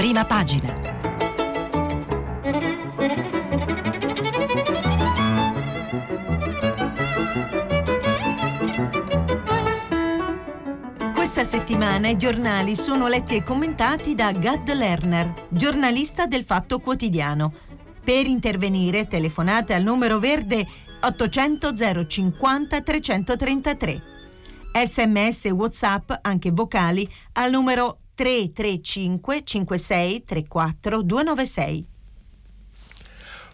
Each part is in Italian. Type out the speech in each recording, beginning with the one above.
prima pagina. Questa settimana i giornali sono letti e commentati da Gad Lerner, giornalista del Fatto Quotidiano. Per intervenire telefonate al numero verde 800 050 333. Sms e WhatsApp, anche vocali, al numero 335 56 34 296.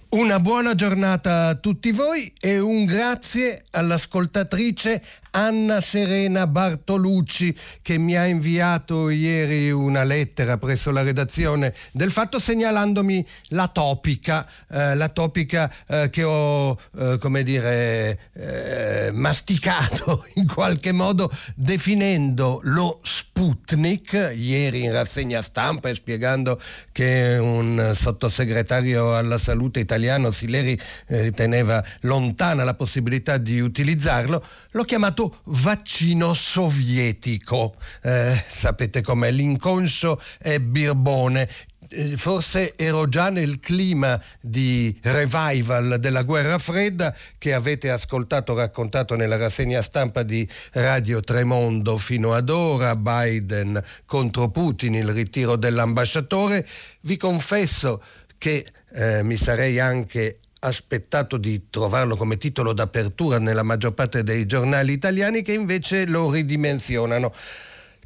Una buona giornata a tutti voi e un grazie all'ascoltatrice Anna Serena Bartolucci che mi ha inviato ieri una lettera presso la redazione del fatto segnalandomi la topica, eh, la topica eh, che ho, eh, come dire, eh, masticato in qualche modo definendo lo Sputnik. Ieri in rassegna stampa e spiegando che un sottosegretario alla salute italiano Sileri eh, teneva lontana la possibilità di utilizzarlo, l'ho chiamato vaccino sovietico. Eh, sapete com'è, l'inconscio è birbone eh, forse ero già nel clima di revival della guerra fredda che avete ascoltato raccontato nella rassegna stampa di Radio Tremondo fino ad ora, Biden contro Putin, il ritiro dell'ambasciatore. Vi confesso che eh, mi sarei anche aspettato di trovarlo come titolo d'apertura nella maggior parte dei giornali italiani che invece lo ridimensionano.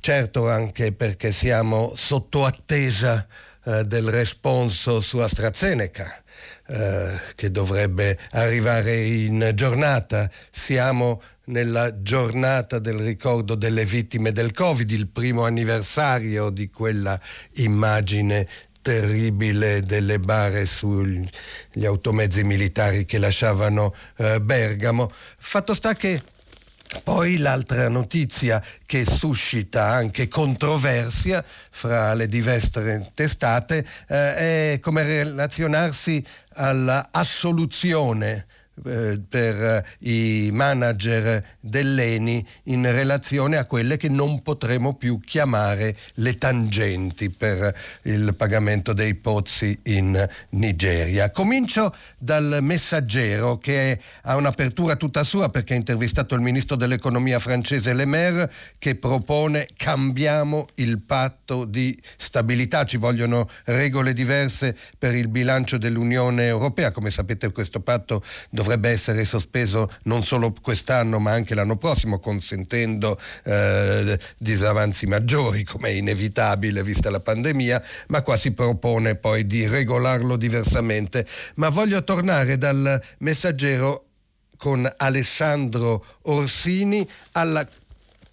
Certo anche perché siamo sotto attesa eh, del responso su AstraZeneca eh, che dovrebbe arrivare in giornata. Siamo nella giornata del ricordo delle vittime del Covid, il primo anniversario di quella immagine terribile delle bare sugli automezzi militari che lasciavano eh, Bergamo. Fatto sta che poi l'altra notizia che suscita anche controversia fra le diverse testate eh, è come relazionarsi all'assoluzione per eh, i manager dell'ENI in relazione a quelle che non potremo più chiamare le tangenti per il pagamento dei pozzi in Nigeria. Comincio dal messaggero che ha un'apertura tutta sua perché ha intervistato il ministro dell'economia francese Le Maire che propone cambiamo il patto di stabilità, ci vogliono regole diverse per il bilancio dell'Unione Europea, come sapete questo patto dovrebbe essere sospeso non solo quest'anno ma anche l'anno prossimo, consentendo eh, disavanzi maggiori, come è inevitabile vista la pandemia, ma qua si propone poi di regolarlo diversamente. Ma voglio tornare dal messaggero con Alessandro Orsini alla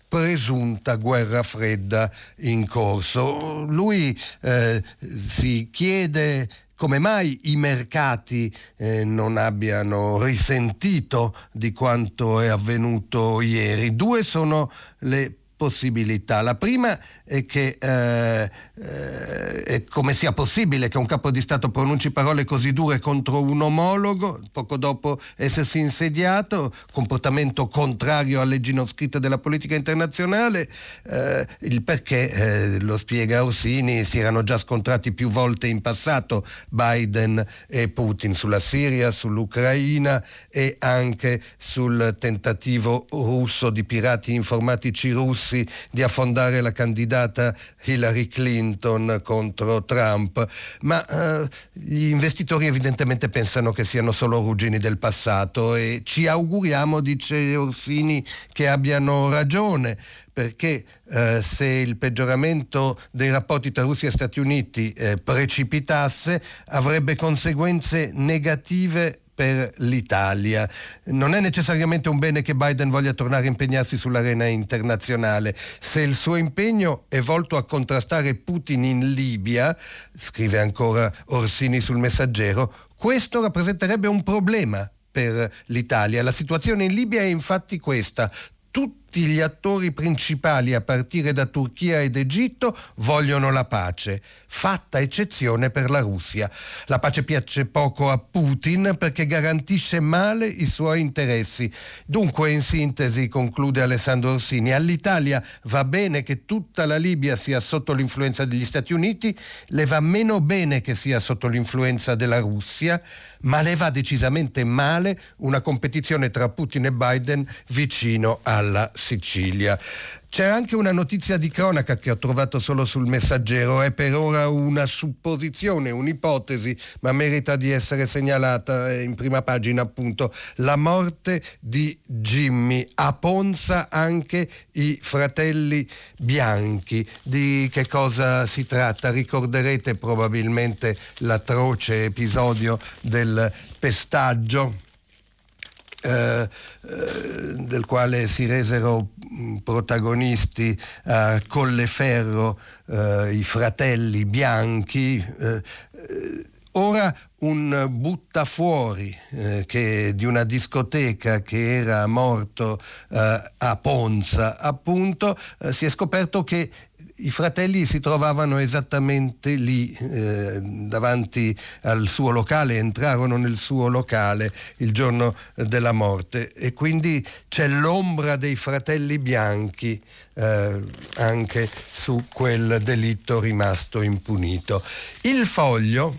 presunta guerra fredda in corso. Lui eh, si chiede come mai i mercati eh, non abbiano risentito di quanto è avvenuto ieri. Due sono le possibilità. La prima è che eh, eh, è come sia possibile che un capo di Stato pronunci parole così dure contro un omologo, poco dopo essersi insediato, comportamento contrario alle leggi non scritte della politica internazionale, eh, il perché, eh, lo spiega Orsini, si erano già scontrati più volte in passato Biden e Putin sulla Siria, sull'Ucraina e anche sul tentativo russo di pirati informatici russi russi di affondare la candidata Hillary Clinton contro Trump, ma eh, gli investitori evidentemente pensano che siano solo ruggini del passato e ci auguriamo, dice Orsini, che abbiano ragione perché eh, se il peggioramento dei rapporti tra Russia e Stati Uniti eh, precipitasse avrebbe conseguenze negative per l'Italia. Non è necessariamente un bene che Biden voglia tornare a impegnarsi sull'arena internazionale. Se il suo impegno è volto a contrastare Putin in Libia, scrive ancora Orsini sul messaggero, questo rappresenterebbe un problema per l'Italia. La situazione in Libia è infatti questa. Tutti tutti gli attori principali a partire da Turchia ed Egitto vogliono la pace, fatta eccezione per la Russia. La pace piace poco a Putin perché garantisce male i suoi interessi. Dunque, in sintesi, conclude Alessandro Orsini, all'Italia va bene che tutta la Libia sia sotto l'influenza degli Stati Uniti, le va meno bene che sia sotto l'influenza della Russia, ma le va decisamente male una competizione tra Putin e Biden vicino alla Sicilia. C'è anche una notizia di cronaca che ho trovato solo sul messaggero, è per ora una supposizione, un'ipotesi, ma merita di essere segnalata in prima pagina appunto, la morte di Jimmy. A Ponza anche i fratelli bianchi. Di che cosa si tratta? Ricorderete probabilmente l'atroce episodio del pestaggio eh, eh, del quale si resero mm, protagonisti a Colleferro eh, i fratelli bianchi. Eh, eh, ora un buttafuori eh, che, di una discoteca che era morto eh, a Ponza, appunto, eh, si è scoperto che i fratelli si trovavano esattamente lì eh, davanti al suo locale, entrarono nel suo locale il giorno della morte e quindi c'è l'ombra dei fratelli bianchi eh, anche su quel delitto rimasto impunito. Il foglio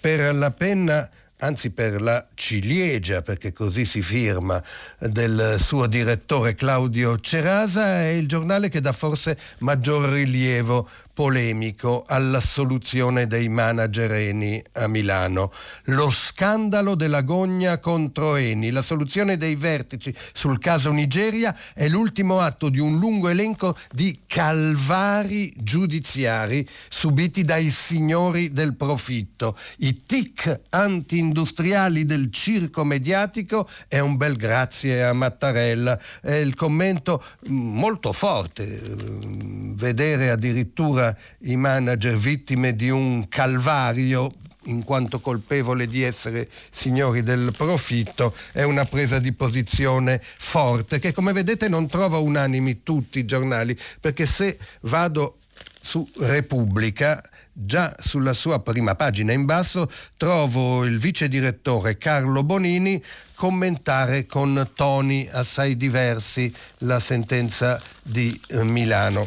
per la penna anzi per la ciliegia, perché così si firma, del suo direttore Claudio Cerasa, è il giornale che dà forse maggior rilievo polemico alla soluzione dei manager Eni a Milano. Lo scandalo della gogna contro Eni, la soluzione dei vertici sul caso Nigeria è l'ultimo atto di un lungo elenco di calvari giudiziari subiti dai signori del profitto. I tic anti-industriali del circo mediatico è un bel grazie a Mattarella. È il commento mm, molto forte, mm, vedere addirittura i manager vittime di un calvario in quanto colpevole di essere signori del profitto, è una presa di posizione forte che come vedete non trova unanimi tutti i giornali, perché se vado su Repubblica, già sulla sua prima pagina in basso trovo il vice direttore Carlo Bonini commentare con toni assai diversi la sentenza di eh, Milano.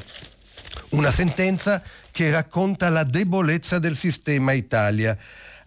Una sentenza che racconta la debolezza del sistema Italia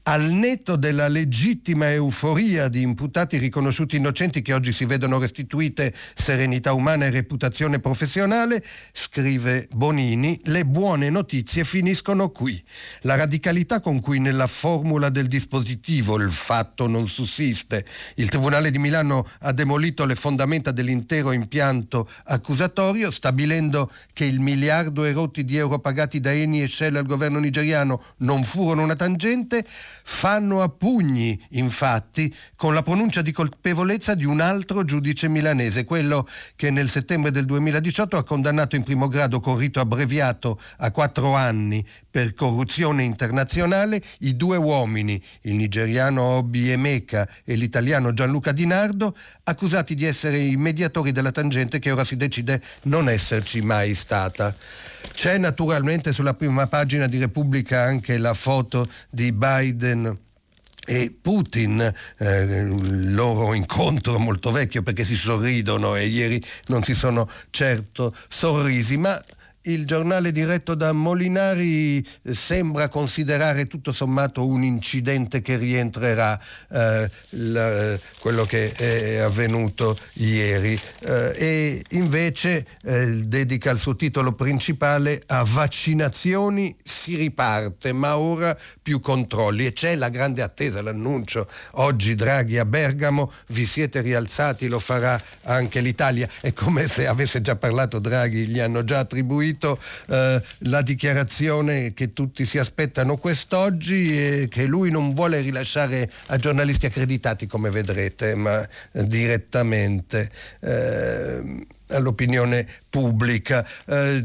al netto della legittima euforia di imputati riconosciuti innocenti che oggi si vedono restituite serenità umana e reputazione professionale, scrive Bonini, le buone notizie finiscono qui. La radicalità con cui nella formula del dispositivo il fatto non sussiste, il Tribunale di Milano ha demolito le fondamenta dell'intero impianto accusatorio, stabilendo che il miliardo e rotti di euro pagati da Eni e Shell al governo nigeriano non furono una tangente, fanno a pugni, infatti, con la pronuncia di colpevolezza di un altro giudice milanese, quello che nel settembre del 2018 ha condannato in primo grado con rito abbreviato a quattro anni per corruzione internazionale i due uomini, il nigeriano Obi Emeka e l'italiano Gianluca Di Nardo, accusati di essere i mediatori della tangente che ora si decide non esserci mai stata. C'è naturalmente sulla prima pagina di Repubblica anche la foto di Biden e Putin, eh, il loro incontro molto vecchio perché si sorridono e ieri non si sono certo sorrisi, ma il giornale diretto da Molinari sembra considerare tutto sommato un incidente che rientrerà eh, la, quello che è avvenuto ieri. Eh, e invece eh, dedica il suo titolo principale a vaccinazioni si riparte ma ora più controlli. E c'è la grande attesa, l'annuncio oggi Draghi a Bergamo vi siete rialzati, lo farà anche l'Italia. È come se avesse già parlato Draghi, gli hanno già attribuito seguito eh, la dichiarazione che tutti si aspettano quest'oggi e che lui non vuole rilasciare a giornalisti accreditati come vedrete, ma direttamente. Eh, all'opinione pubblica, eh,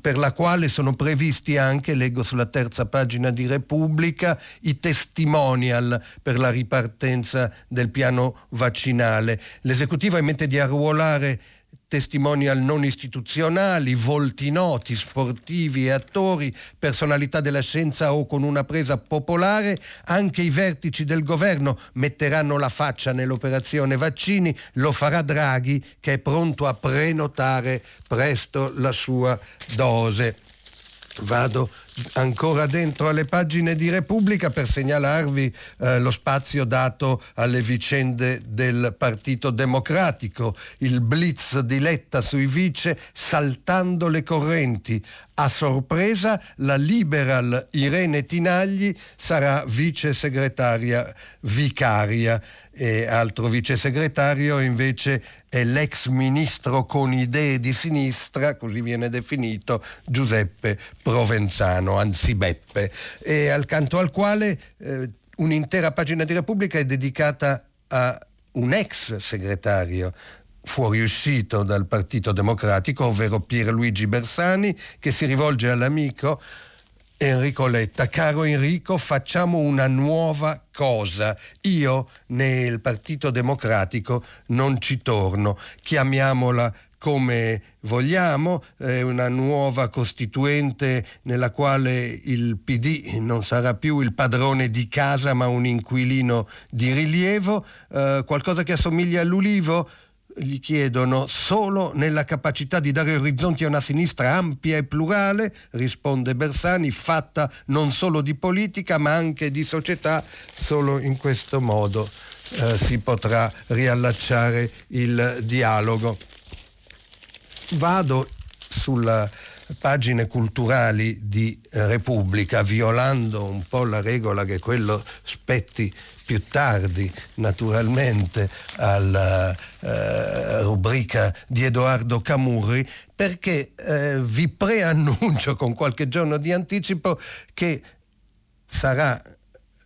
per la quale sono previsti anche, leggo sulla terza pagina di Repubblica, i testimonial per la ripartenza del piano vaccinale. L'esecutivo mente di arruolare testimonial non istituzionali, volti noti, sportivi e attori, personalità della scienza o con una presa popolare, anche i vertici del governo metteranno la faccia nell'operazione vaccini, lo farà Draghi che è pronto a prenotare presto la sua dose. Vado ancora dentro alle pagine di Repubblica per segnalarvi eh, lo spazio dato alle vicende del Partito Democratico, il blitz di Letta sui vice saltando le correnti. A sorpresa la liberal Irene Tinagli sarà vice segretaria vicaria e altro vice segretario invece è l'ex ministro con idee di sinistra, così viene definito, Giuseppe Provenzano. Anzi Beppe, e accanto al quale eh, un'intera pagina di Repubblica è dedicata a un ex segretario fuoriuscito dal Partito Democratico, ovvero Pierluigi Bersani, che si rivolge all'amico Enrico Letta. Caro Enrico, facciamo una nuova cosa. Io nel Partito Democratico non ci torno. Chiamiamola come vogliamo, è una nuova costituente nella quale il PD non sarà più il padrone di casa ma un inquilino di rilievo, eh, qualcosa che assomiglia all'ulivo gli chiedono solo nella capacità di dare orizzonti a una sinistra ampia e plurale, risponde Bersani, fatta non solo di politica ma anche di società, solo in questo modo eh, si potrà riallacciare il dialogo. Vado sulle pagine culturali di Repubblica, violando un po' la regola che quello spetti più tardi, naturalmente, alla eh, rubrica di Edoardo Camurri, perché eh, vi preannuncio con qualche giorno di anticipo che sarà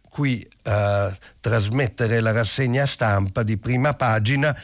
qui a trasmettere la rassegna stampa di prima pagina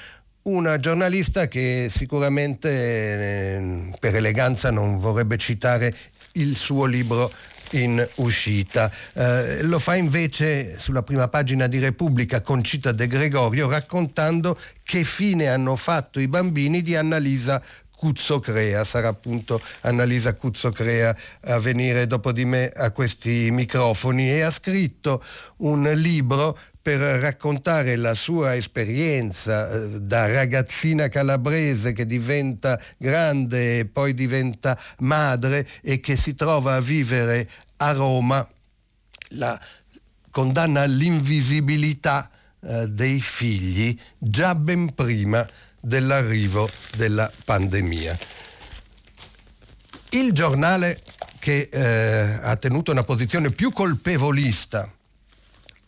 una giornalista che sicuramente eh, per eleganza non vorrebbe citare il suo libro in uscita. Eh, lo fa invece sulla prima pagina di Repubblica con Cita De Gregorio raccontando che fine hanno fatto i bambini di Annalisa Cuzzo Crea, sarà appunto Annalisa Cuzzo Crea a venire dopo di me a questi microfoni. E ha scritto un libro per raccontare la sua esperienza eh, da ragazzina calabrese che diventa grande e poi diventa madre e che si trova a vivere a Roma. La condanna all'invisibilità eh, dei figli già ben prima dell'arrivo della pandemia. Il giornale che eh, ha tenuto una posizione più colpevolista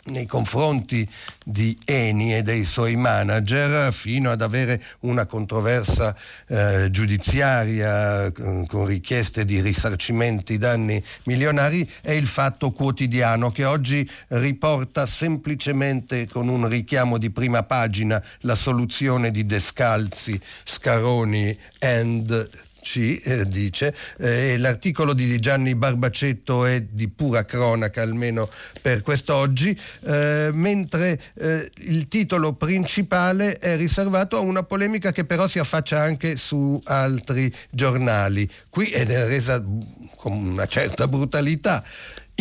nei confronti di Eni e dei suoi manager fino ad avere una controversa eh, giudiziaria eh, con richieste di risarcimenti danni milionari è il fatto quotidiano che oggi riporta semplicemente con un richiamo di prima pagina la soluzione di Descalzi, Scaroni and C eh, dice, eh, l'articolo di Gianni Barbacetto è di pura cronaca almeno per quest'oggi, eh, mentre eh, il titolo principale è riservato a una polemica che però si affaccia anche su altri giornali. Qui è resa con una certa brutalità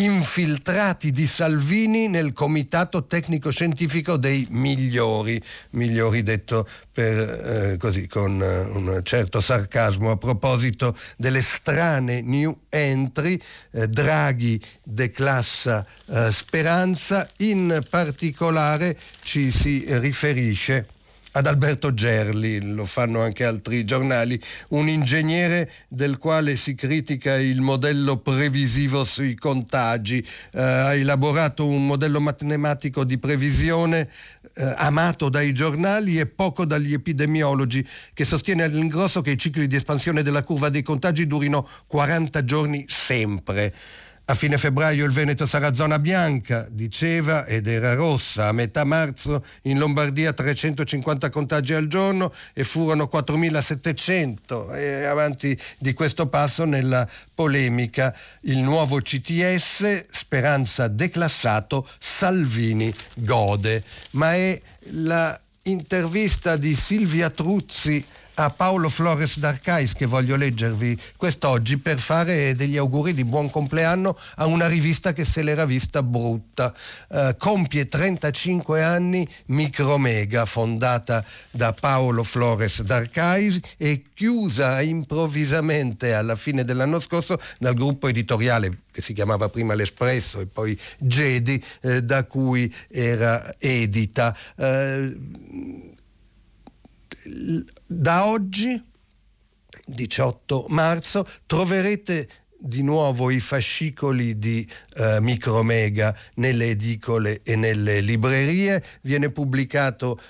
infiltrati di Salvini nel comitato tecnico-scientifico dei migliori, migliori detto per, eh, così, con eh, un certo sarcasmo a proposito delle strane new entry, eh, Draghi declassa eh, Speranza, in particolare ci si riferisce ad Alberto Gerli, lo fanno anche altri giornali, un ingegnere del quale si critica il modello previsivo sui contagi, eh, ha elaborato un modello matematico di previsione eh, amato dai giornali e poco dagli epidemiologi, che sostiene all'ingrosso che i cicli di espansione della curva dei contagi durino 40 giorni sempre. A fine febbraio il Veneto sarà zona bianca, diceva, ed era rossa. A metà marzo in Lombardia 350 contagi al giorno e furono 4.700. E avanti di questo passo nella polemica il nuovo CTS, Speranza declassato, Salvini gode. Ma è la intervista di Silvia Truzzi a Paolo Flores d'Arcais che voglio leggervi quest'oggi per fare degli auguri di buon compleanno a una rivista che se l'era vista brutta. Uh, compie 35 anni Micromega, fondata da Paolo Flores d'Arcais e chiusa improvvisamente alla fine dell'anno scorso dal gruppo editoriale che si chiamava prima L'Espresso e poi Gedi, eh, da cui era edita. Uh, da oggi, 18 marzo, troverete di nuovo i fascicoli di eh, Micromega nelle edicole e nelle librerie. Viene pubblicato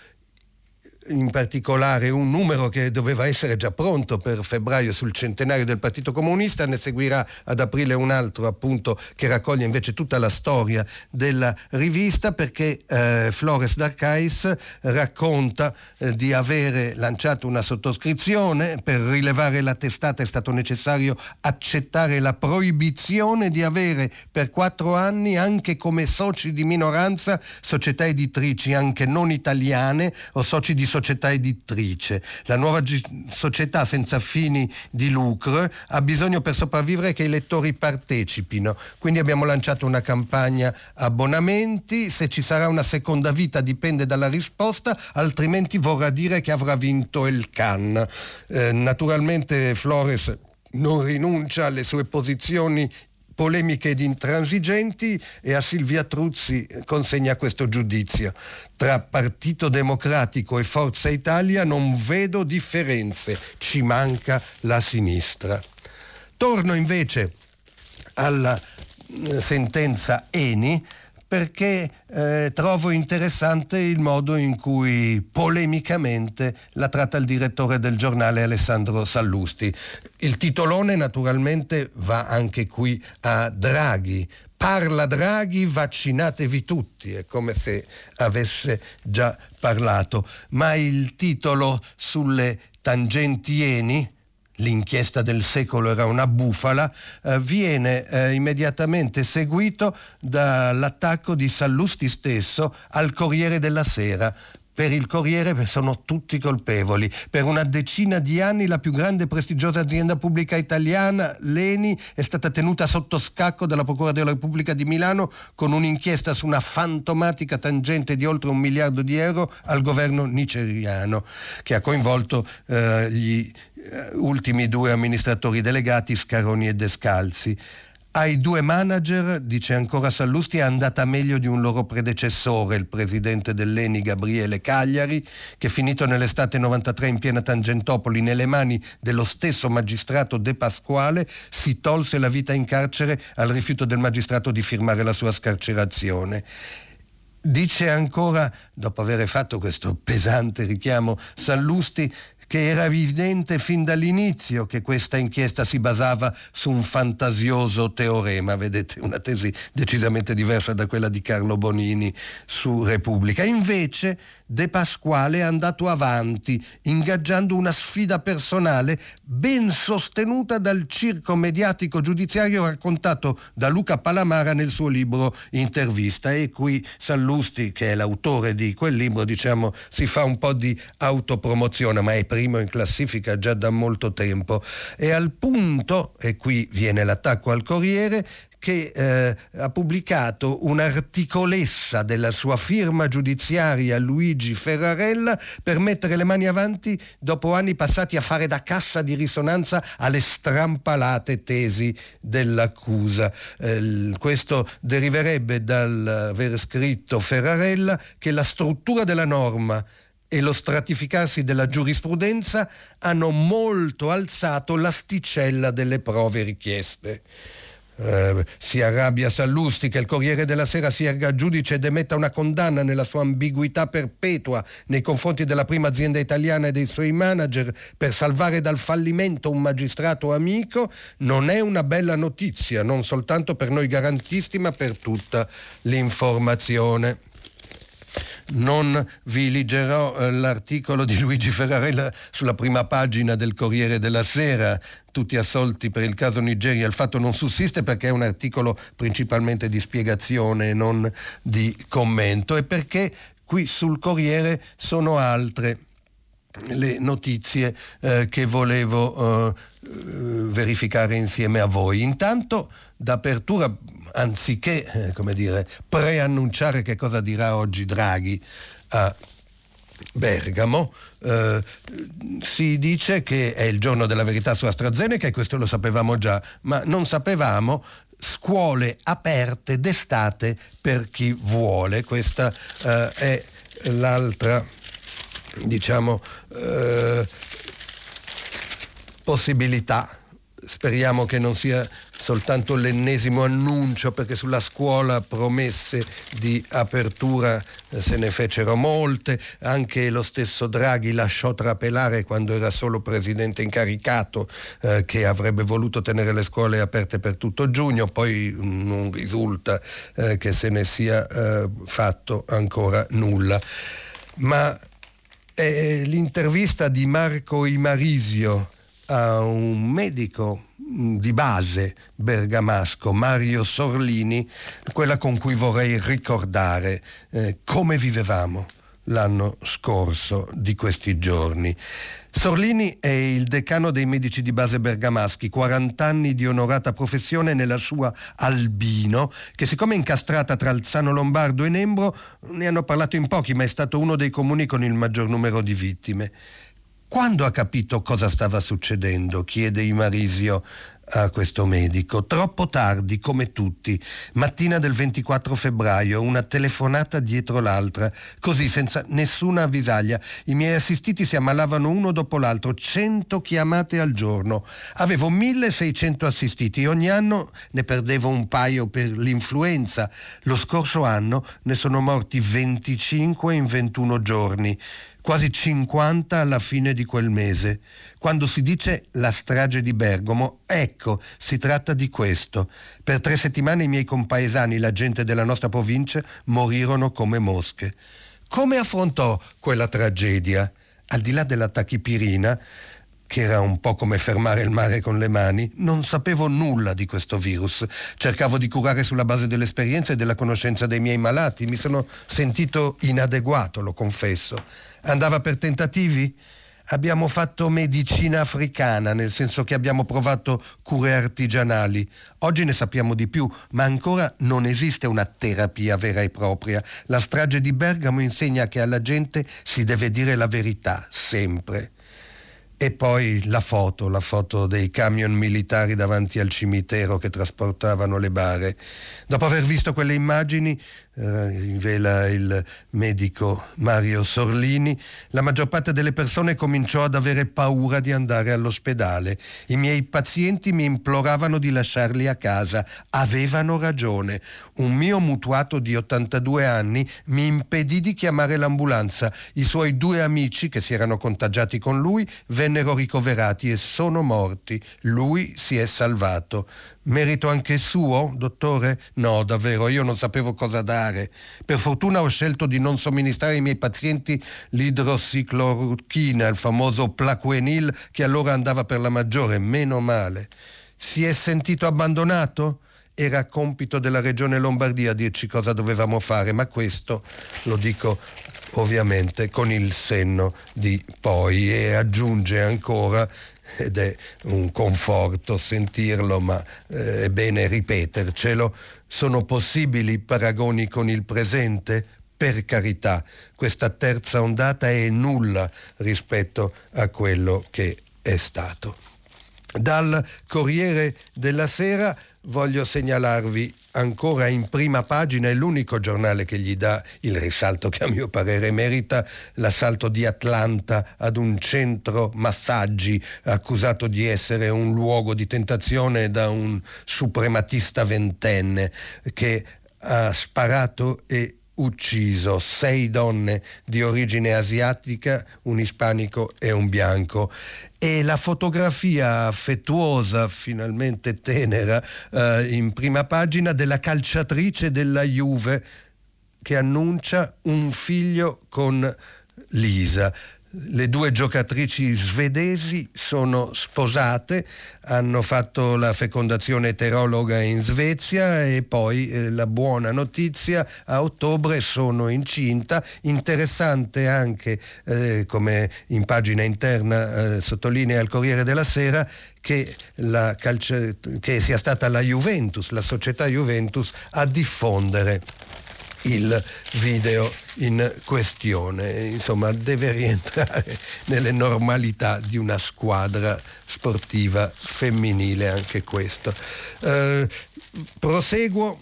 in particolare un numero che doveva essere già pronto per febbraio sul centenario del Partito Comunista, ne seguirà ad aprile un altro appunto che raccoglie invece tutta la storia della rivista perché eh, Flores d'Arcais racconta eh, di avere lanciato una sottoscrizione, per rilevare la testata. È stato necessario accettare la proibizione di avere per quattro anni anche come soci di minoranza società editrici anche non italiane o soci di società società editrice. La nuova gi- società senza fini di lucro ha bisogno per sopravvivere che i lettori partecipino. Quindi abbiamo lanciato una campagna abbonamenti, se ci sarà una seconda vita dipende dalla risposta, altrimenti vorrà dire che avrà vinto il Cannes. Eh, naturalmente Flores non rinuncia alle sue posizioni polemiche ed intransigenti e a Silvia Truzzi consegna questo giudizio. Tra Partito Democratico e Forza Italia non vedo differenze, ci manca la sinistra. Torno invece alla eh, sentenza Eni perché eh, trovo interessante il modo in cui polemicamente la tratta il direttore del giornale Alessandro Sallusti. Il titolone naturalmente va anche qui a Draghi. Parla Draghi, vaccinatevi tutti, è come se avesse già parlato, ma il titolo sulle tangenti Eni, l'inchiesta del secolo era una bufala, eh, viene eh, immediatamente seguito dall'attacco di Sallusti stesso al Corriere della Sera per il Corriere sono tutti colpevoli. Per una decina di anni la più grande e prestigiosa azienda pubblica italiana, l'ENI, è stata tenuta sotto scacco dalla Procura della Repubblica di Milano con un'inchiesta su una fantomatica tangente di oltre un miliardo di euro al governo nigeriano che ha coinvolto eh, gli ultimi due amministratori delegati, Scaroni e Descalzi. Ai due manager, dice ancora Sallusti, è andata meglio di un loro predecessore, il presidente dell'Eni Gabriele Cagliari, che finito nell'estate 93 in piena Tangentopoli nelle mani dello stesso magistrato De Pasquale, si tolse la vita in carcere al rifiuto del magistrato di firmare la sua scarcerazione. Dice ancora, dopo aver fatto questo pesante richiamo, Sallusti, che era evidente fin dall'inizio che questa inchiesta si basava su un fantasioso teorema, vedete, una tesi decisamente diversa da quella di Carlo Bonini su Repubblica. Invece De Pasquale è andato avanti, ingaggiando una sfida personale ben sostenuta dal circo mediatico giudiziario raccontato da Luca Palamara nel suo libro Intervista. E qui Sallusti, che è l'autore di quel libro, diciamo, si fa un po' di autopromozione, ma è primo in classifica già da molto tempo. E al punto, e qui viene l'attacco al Corriere, che eh, ha pubblicato un'articolessa della sua firma giudiziaria Luigi Ferrarella per mettere le mani avanti dopo anni passati a fare da cassa di risonanza alle strampalate tesi dell'accusa. Eh, questo deriverebbe dall'aver scritto Ferrarella che la struttura della norma e lo stratificarsi della giurisprudenza hanno molto alzato l'asticella delle prove richieste. Eh, si arrabbia Sallusti che il Corriere della Sera si erga giudice ed emetta una condanna nella sua ambiguità perpetua nei confronti della prima azienda italiana e dei suoi manager per salvare dal fallimento un magistrato amico, non è una bella notizia, non soltanto per noi garantisti ma per tutta l'informazione non vi leggerò eh, l'articolo di Luigi Ferrarella sulla prima pagina del Corriere della Sera, tutti assolti per il caso Nigeria. Il fatto non sussiste perché è un articolo principalmente di spiegazione non di commento e perché qui sul Corriere sono altre le notizie eh, che volevo eh, verificare insieme a voi. Intanto, d'apertura, anziché eh, come dire, preannunciare che cosa dirà oggi Draghi a Bergamo, eh, si dice che è il giorno della verità su AstraZeneca e questo lo sapevamo già, ma non sapevamo scuole aperte d'estate per chi vuole. Questa eh, è l'altra diciamo, eh, possibilità. Speriamo che non sia soltanto l'ennesimo annuncio perché sulla scuola promesse di apertura eh, se ne fecero molte, anche lo stesso Draghi lasciò trapelare quando era solo presidente incaricato eh, che avrebbe voluto tenere le scuole aperte per tutto giugno, poi non risulta eh, che se ne sia eh, fatto ancora nulla. Ma è l'intervista di Marco Imarisio a un medico mm, di base bergamasco, Mario Sorlini, quella con cui vorrei ricordare eh, come vivevamo l'anno scorso di questi giorni. Sorlini è il decano dei medici di base bergamaschi, 40 anni di onorata professione nella sua Albino, che siccome è incastrata tra Alzano Lombardo e Nembro, ne hanno parlato in pochi, ma è stato uno dei comuni con il maggior numero di vittime. Quando ha capito cosa stava succedendo? chiede Imarisio a questo medico. Troppo tardi, come tutti. Mattina del 24 febbraio, una telefonata dietro l'altra, così senza nessuna avvisaglia. I miei assistiti si ammalavano uno dopo l'altro, 100 chiamate al giorno. Avevo 1600 assistiti ogni anno ne perdevo un paio per l'influenza. Lo scorso anno ne sono morti 25 in 21 giorni quasi 50 alla fine di quel mese. Quando si dice la strage di Bergamo, ecco, si tratta di questo. Per tre settimane i miei compaesani, la gente della nostra provincia, morirono come mosche. Come affrontò quella tragedia? Al di là della tachipirina, che era un po' come fermare il mare con le mani, non sapevo nulla di questo virus. Cercavo di curare sulla base dell'esperienza e della conoscenza dei miei malati. Mi sono sentito inadeguato, lo confesso. Andava per tentativi? Abbiamo fatto medicina africana, nel senso che abbiamo provato cure artigianali. Oggi ne sappiamo di più, ma ancora non esiste una terapia vera e propria. La strage di Bergamo insegna che alla gente si deve dire la verità, sempre. E poi la foto, la foto dei camion militari davanti al cimitero che trasportavano le bare. Dopo aver visto quelle immagini, rivela il medico Mario Sorlini, la maggior parte delle persone cominciò ad avere paura di andare all'ospedale. I miei pazienti mi imploravano di lasciarli a casa. Avevano ragione. Un mio mutuato di 82 anni mi impedì di chiamare l'ambulanza. I suoi due amici che si erano contagiati con lui vennero ricoverati e sono morti. Lui si è salvato. Merito anche suo, dottore? No, davvero, io non sapevo cosa dare. Per fortuna ho scelto di non somministrare ai miei pazienti l'idrossiclorochina, il famoso Plaquenil che allora andava per la maggiore, meno male. Si è sentito abbandonato? Era compito della regione Lombardia dirci cosa dovevamo fare, ma questo lo dico ovviamente con il senno di poi e aggiunge ancora ed è un conforto sentirlo, ma eh, è bene ripetercelo, sono possibili paragoni con il presente? Per carità, questa terza ondata è nulla rispetto a quello che è stato. Dal Corriere della Sera voglio segnalarvi ancora in prima pagina, è l'unico giornale che gli dà il risalto che a mio parere merita, l'assalto di Atlanta ad un centro massaggi accusato di essere un luogo di tentazione da un suprematista ventenne che ha sparato e ucciso sei donne di origine asiatica, un ispanico e un bianco. E la fotografia affettuosa, finalmente tenera, eh, in prima pagina della calciatrice della Juve che annuncia un figlio con Lisa. Le due giocatrici svedesi sono sposate, hanno fatto la fecondazione eterologa in Svezia e poi eh, la buona notizia a ottobre sono incinta. Interessante anche, eh, come in pagina interna eh, sottolinea il Corriere della Sera, che, calcio, che sia stata la Juventus, la società Juventus, a diffondere il video in questione. Insomma, deve rientrare nelle normalità di una squadra sportiva femminile anche questo. Eh, proseguo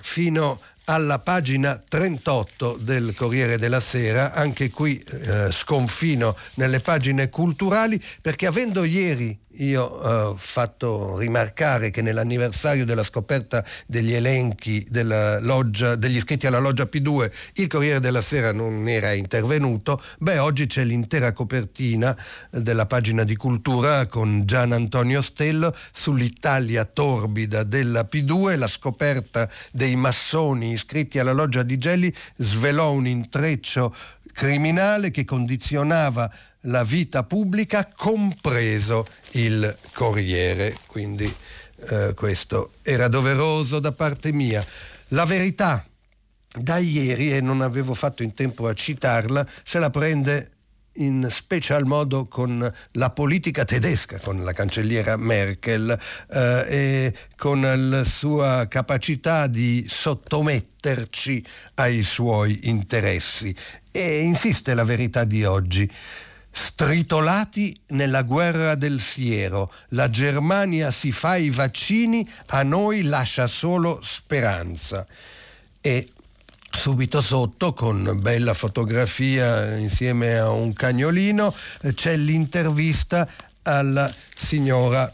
fino alla pagina 38 del Corriere della Sera, anche qui eh, sconfino nelle pagine culturali, perché avendo ieri io ho fatto rimarcare che nell'anniversario della scoperta degli elenchi loggia, degli iscritti alla loggia P2 il Corriere della Sera non era intervenuto, beh oggi c'è l'intera copertina della pagina di cultura con Gian Antonio Stello sull'Italia torbida della P2, la scoperta dei massoni iscritti alla loggia di Gelli svelò un intreccio criminale che condizionava la vita pubblica, compreso il Corriere. Quindi eh, questo era doveroso da parte mia. La verità da ieri, e non avevo fatto in tempo a citarla, se la prende in special modo con la politica tedesca, con la cancelliera Merkel eh, e con la sua capacità di sottometterci ai suoi interessi. E insiste la verità di oggi. Stritolati nella guerra del siero, la Germania si fa i vaccini, a noi lascia solo speranza. E Subito sotto, con bella fotografia insieme a un cagnolino, c'è l'intervista alla signora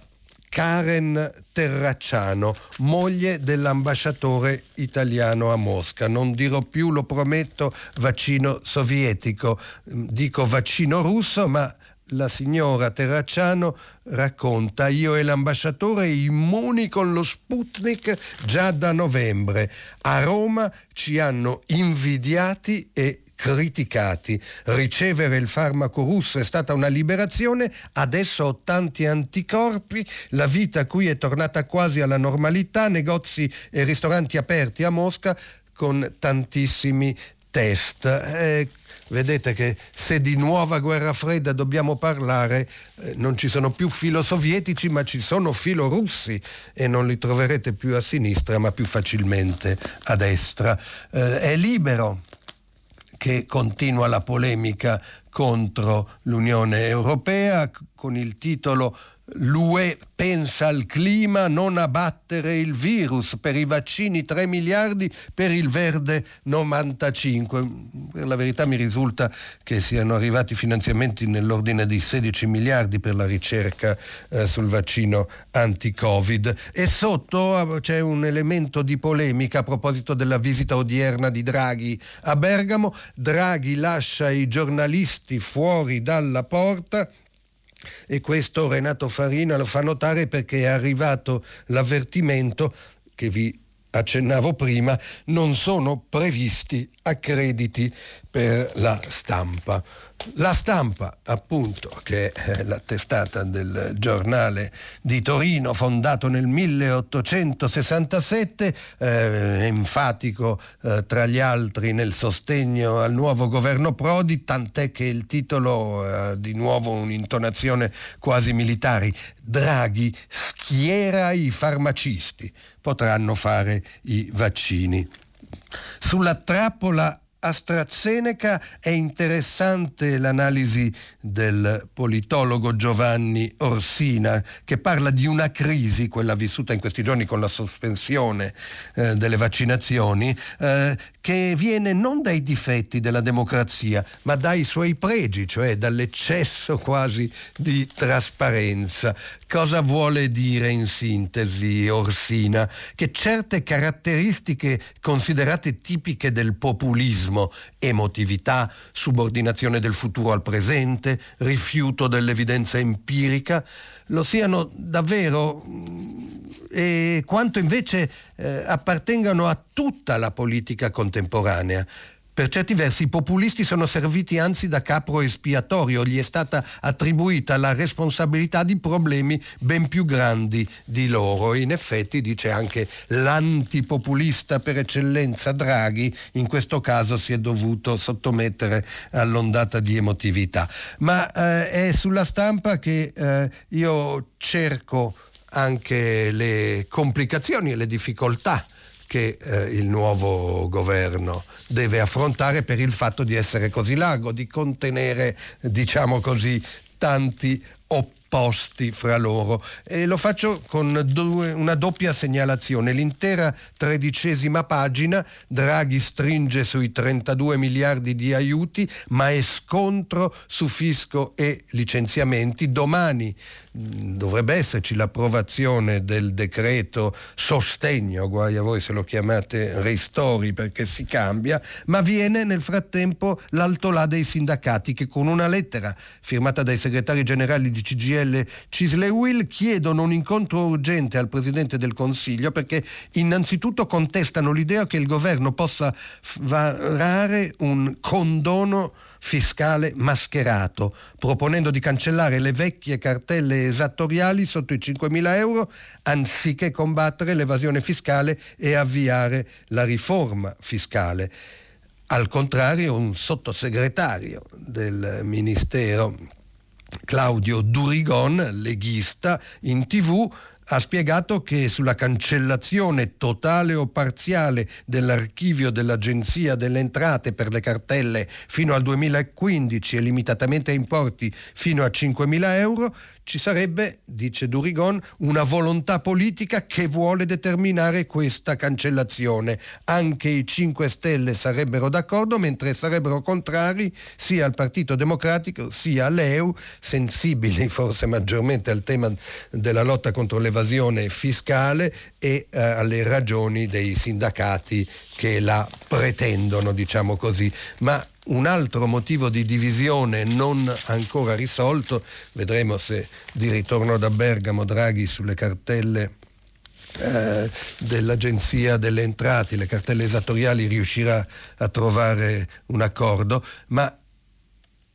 Karen Terracciano, moglie dell'ambasciatore italiano a Mosca. Non dirò più, lo prometto, vaccino sovietico, dico vaccino russo, ma la signora Terracciano racconta io e l'ambasciatore immuni con lo Sputnik già da novembre. A Roma ci hanno invidiati e criticati. Ricevere il farmaco russo è stata una liberazione, adesso ho tanti anticorpi, la vita qui è tornata quasi alla normalità, negozi e ristoranti aperti a Mosca con tantissimi test. Eh, vedete che se di nuova guerra fredda dobbiamo parlare, eh, non ci sono più filo sovietici, ma ci sono filo russi e non li troverete più a sinistra, ma più facilmente a destra. Eh, è libero che continua la polemica contro l'Unione Europea con il titolo L'UE pensa al clima, non abbattere il virus, per i vaccini 3 miliardi, per il verde 95. Per la verità mi risulta che siano arrivati finanziamenti nell'ordine di 16 miliardi per la ricerca eh, sul vaccino anti-Covid. E sotto ah, c'è un elemento di polemica a proposito della visita odierna di Draghi a Bergamo. Draghi lascia i giornalisti fuori dalla porta e questo Renato Farina lo fa notare perché è arrivato l'avvertimento che vi accennavo prima, non sono previsti accrediti per la stampa. La stampa, appunto, che è la testata del giornale di Torino, fondato nel 1867, eh, enfatico eh, tra gli altri nel sostegno al nuovo governo Prodi, tant'è che il titolo ha di nuovo un'intonazione quasi militare. Draghi schiera i farmacisti, potranno fare i vaccini. Sulla trappola AstraZeneca è interessante l'analisi del politologo Giovanni Orsina che parla di una crisi, quella vissuta in questi giorni con la sospensione eh, delle vaccinazioni, eh, che viene non dai difetti della democrazia, ma dai suoi pregi, cioè dall'eccesso quasi di trasparenza. Cosa vuole dire in sintesi Orsina? Che certe caratteristiche considerate tipiche del populismo populismo, emotività, subordinazione del futuro al presente, rifiuto dell'evidenza empirica, lo siano davvero e quanto invece eh, appartengano a tutta la politica contemporanea. Per certi versi i populisti sono serviti anzi da capro espiatorio, gli è stata attribuita la responsabilità di problemi ben più grandi di loro. In effetti, dice anche l'antipopulista per eccellenza Draghi, in questo caso si è dovuto sottomettere all'ondata di emotività. Ma eh, è sulla stampa che eh, io cerco anche le complicazioni e le difficoltà che eh, il nuovo governo deve affrontare per il fatto di essere così largo, di contenere, diciamo così, tanti opposti fra loro e lo faccio con due, una doppia segnalazione. L'intera tredicesima pagina, Draghi stringe sui 32 miliardi di aiuti, ma è scontro su fisco e licenziamenti. Domani dovrebbe esserci l'approvazione del decreto sostegno, guai a voi se lo chiamate ristori perché si cambia, ma viene nel frattempo l'altolà dei sindacati che con una lettera firmata dai segretari generali di CGL Cisle Will chiedono un incontro urgente al Presidente del Consiglio perché innanzitutto contestano l'idea che il governo possa varare un condono fiscale mascherato, proponendo di cancellare le vecchie cartelle esattoriali sotto i 5.000 euro anziché combattere l'evasione fiscale e avviare la riforma fiscale. Al contrario, un sottosegretario del Ministero Claudio Durigon, leghista, in tv ha spiegato che sulla cancellazione totale o parziale dell'archivio dell'Agenzia delle Entrate per le cartelle fino al 2015 e limitatamente a importi fino a 5.000 euro ci sarebbe, dice Durigon, una volontà politica che vuole determinare questa cancellazione. Anche i 5 Stelle sarebbero d'accordo, mentre sarebbero contrari sia al Partito Democratico sia all'EU, sensibili forse maggiormente al tema della lotta contro l'evasione fiscale e eh, alle ragioni dei sindacati che la pretendono, diciamo così. Ma un altro motivo di divisione non ancora risolto, vedremo se di ritorno da Bergamo Draghi sulle cartelle eh, dell'Agenzia delle Entrate, le cartelle esattoriali riuscirà a trovare un accordo, ma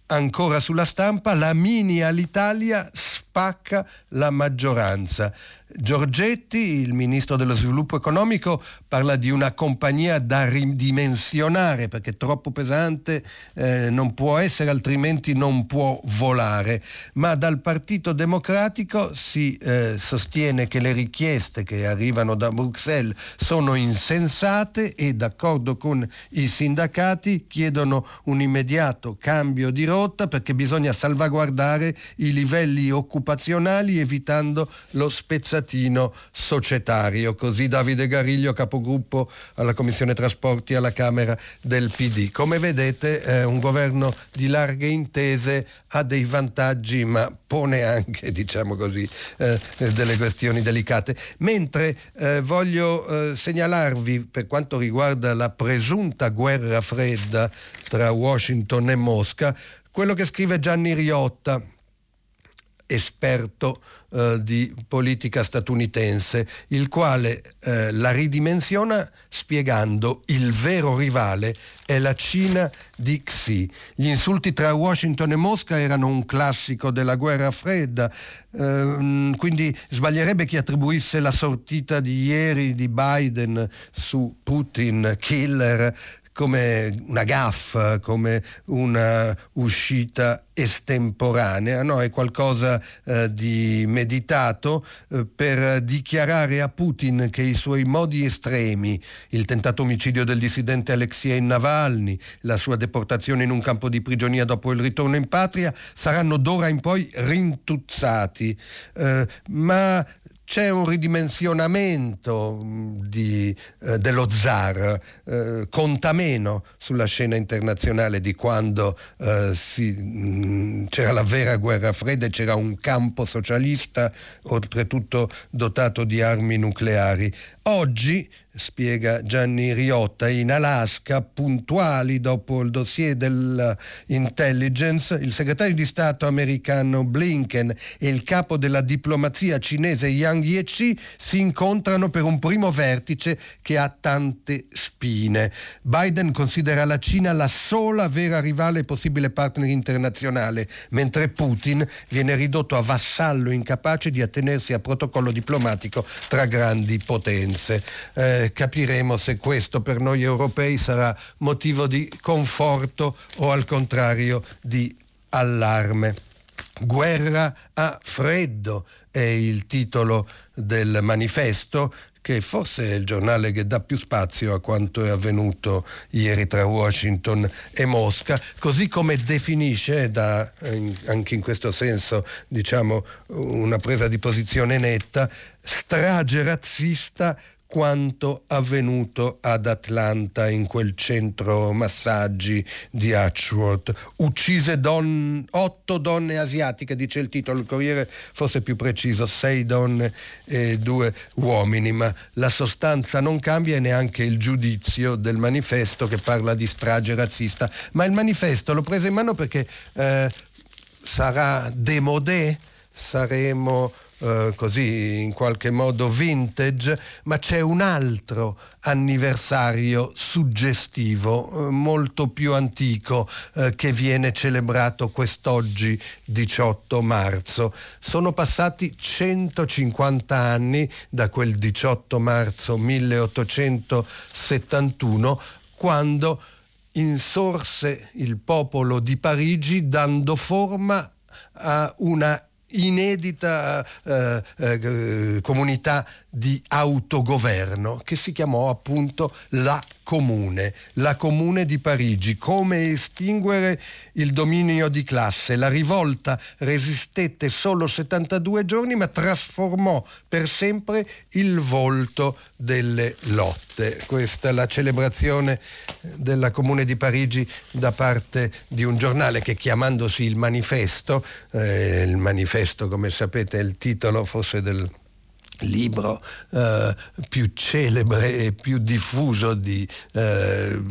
ancora sulla stampa la mini all'Italia spacca la maggioranza. Giorgetti, il ministro dello sviluppo economico, parla di una compagnia da ridimensionare perché troppo pesante eh, non può essere, altrimenti non può volare. Ma dal Partito Democratico si eh, sostiene che le richieste che arrivano da Bruxelles sono insensate e d'accordo con i sindacati chiedono un immediato cambio di rotta perché bisogna salvaguardare i livelli occupazionali evitando lo spezzamento latino societario. Così Davide Gariglio, capogruppo alla Commissione Trasporti alla Camera del PD. Come vedete eh, un governo di larghe intese ha dei vantaggi ma pone anche diciamo così, eh, delle questioni delicate. Mentre eh, voglio eh, segnalarvi per quanto riguarda la presunta guerra fredda tra Washington e Mosca, quello che scrive Gianni Riotta esperto eh, di politica statunitense, il quale eh, la ridimensiona spiegando il vero rivale è la Cina di Xi. Gli insulti tra Washington e Mosca erano un classico della guerra fredda, eh, quindi sbaglierebbe chi attribuisse la sortita di ieri di Biden su Putin, killer, come una gaffa, come una uscita estemporanea, no? è qualcosa eh, di meditato eh, per dichiarare a Putin che i suoi modi estremi, il tentato omicidio del dissidente Alexei Navalny, la sua deportazione in un campo di prigionia dopo il ritorno in patria, saranno d'ora in poi rintuzzati. Eh, ma c'è un ridimensionamento mm, di, eh, dello zar, eh, conta meno sulla scena internazionale di quando eh, si, mh, mm, c'era la vera guerra fredda e c'era un campo socialista, oltretutto dotato di armi nucleari. Oggi spiega Gianni Riotta, in Alaska, puntuali dopo il dossier dell'intelligence, il segretario di Stato americano Blinken e il capo della diplomazia cinese Yang Jiechi si incontrano per un primo vertice che ha tante spine. Biden considera la Cina la sola vera rivale e possibile partner internazionale, mentre Putin viene ridotto a vassallo incapace di attenersi a protocollo diplomatico tra grandi potenze. Eh, capiremo se questo per noi europei sarà motivo di conforto o al contrario di allarme. Guerra a freddo è il titolo del manifesto che forse è il giornale che dà più spazio a quanto è avvenuto ieri tra Washington e Mosca, così come definisce, da, anche in questo senso diciamo, una presa di posizione netta, strage razzista quanto avvenuto ad Atlanta in quel centro massaggi di Ashworth. Uccise don, otto donne asiatiche, dice il titolo, il Corriere fosse più preciso, sei donne e due uomini, ma la sostanza non cambia e neanche il giudizio del manifesto che parla di strage razzista. Ma il manifesto l'ho preso in mano perché eh, sarà demodé, saremo eh, così in qualche modo vintage, ma c'è un altro anniversario suggestivo, eh, molto più antico, eh, che viene celebrato quest'oggi 18 marzo. Sono passati 150 anni da quel 18 marzo 1871, quando insorse il popolo di Parigi dando forma a una inedita eh, eh, comunità di autogoverno che si chiamò appunto la Comune, la Comune di Parigi. Come estinguere il dominio di classe? La rivolta resistette solo 72 giorni ma trasformò per sempre il volto delle lotte. Questa è la celebrazione della Comune di Parigi da parte di un giornale che chiamandosi il Manifesto, eh, il Manifesto come sapete è il titolo forse del libro eh, più celebre e più diffuso di eh,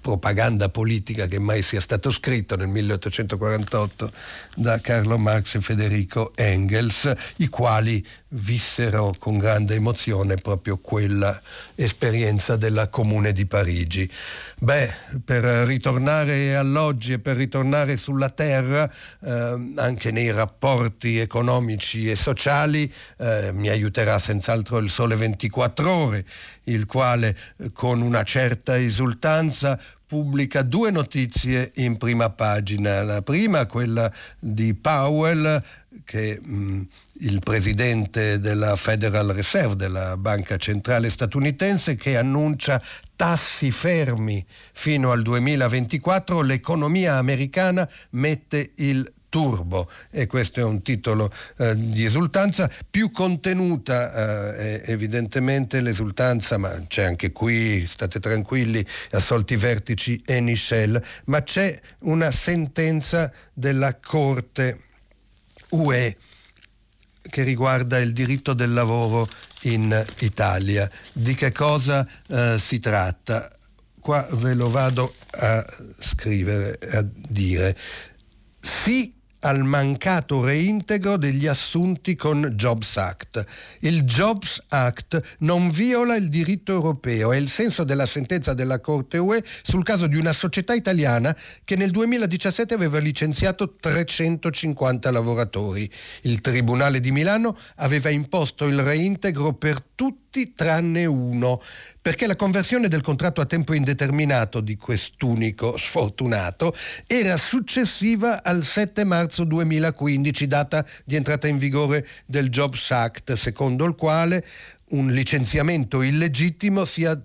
propaganda politica che mai sia stato scritto nel 1848 da Carlo Marx e Federico Engels, i quali vissero con grande emozione proprio quella esperienza della Comune di Parigi. Beh, per ritornare all'oggi e per ritornare sulla terra, eh, anche nei rapporti economici e sociali, eh, mi aiuterà senz'altro il Sole 24 ore, il quale eh, con una certa esultanza pubblica due notizie in prima pagina. La prima, quella di Powell, che mh, mm, il presidente della Federal Reserve, della banca centrale statunitense, che annuncia tassi fermi fino al 2024, l'economia americana mette il turbo. E questo è un titolo eh, di esultanza. Più contenuta eh, evidentemente l'esultanza ma c'è anche qui state tranquilli assolti vertici Eni Shell ma c'è una sentenza della Corte UE che riguarda il diritto del lavoro in Italia. Di che cosa eh, si tratta? Qua ve lo vado a scrivere, a dire. Sì al mancato reintegro degli assunti con Jobs Act. Il Jobs Act non viola il diritto europeo, è il senso della sentenza della Corte UE sul caso di una società italiana che nel 2017 aveva licenziato 350 lavoratori. Il Tribunale di Milano aveva imposto il reintegro per tutti tutti tranne uno, perché la conversione del contratto a tempo indeterminato di quest'unico sfortunato era successiva al 7 marzo 2015, data di entrata in vigore del Jobs Act, secondo il quale un licenziamento illegittimo sia,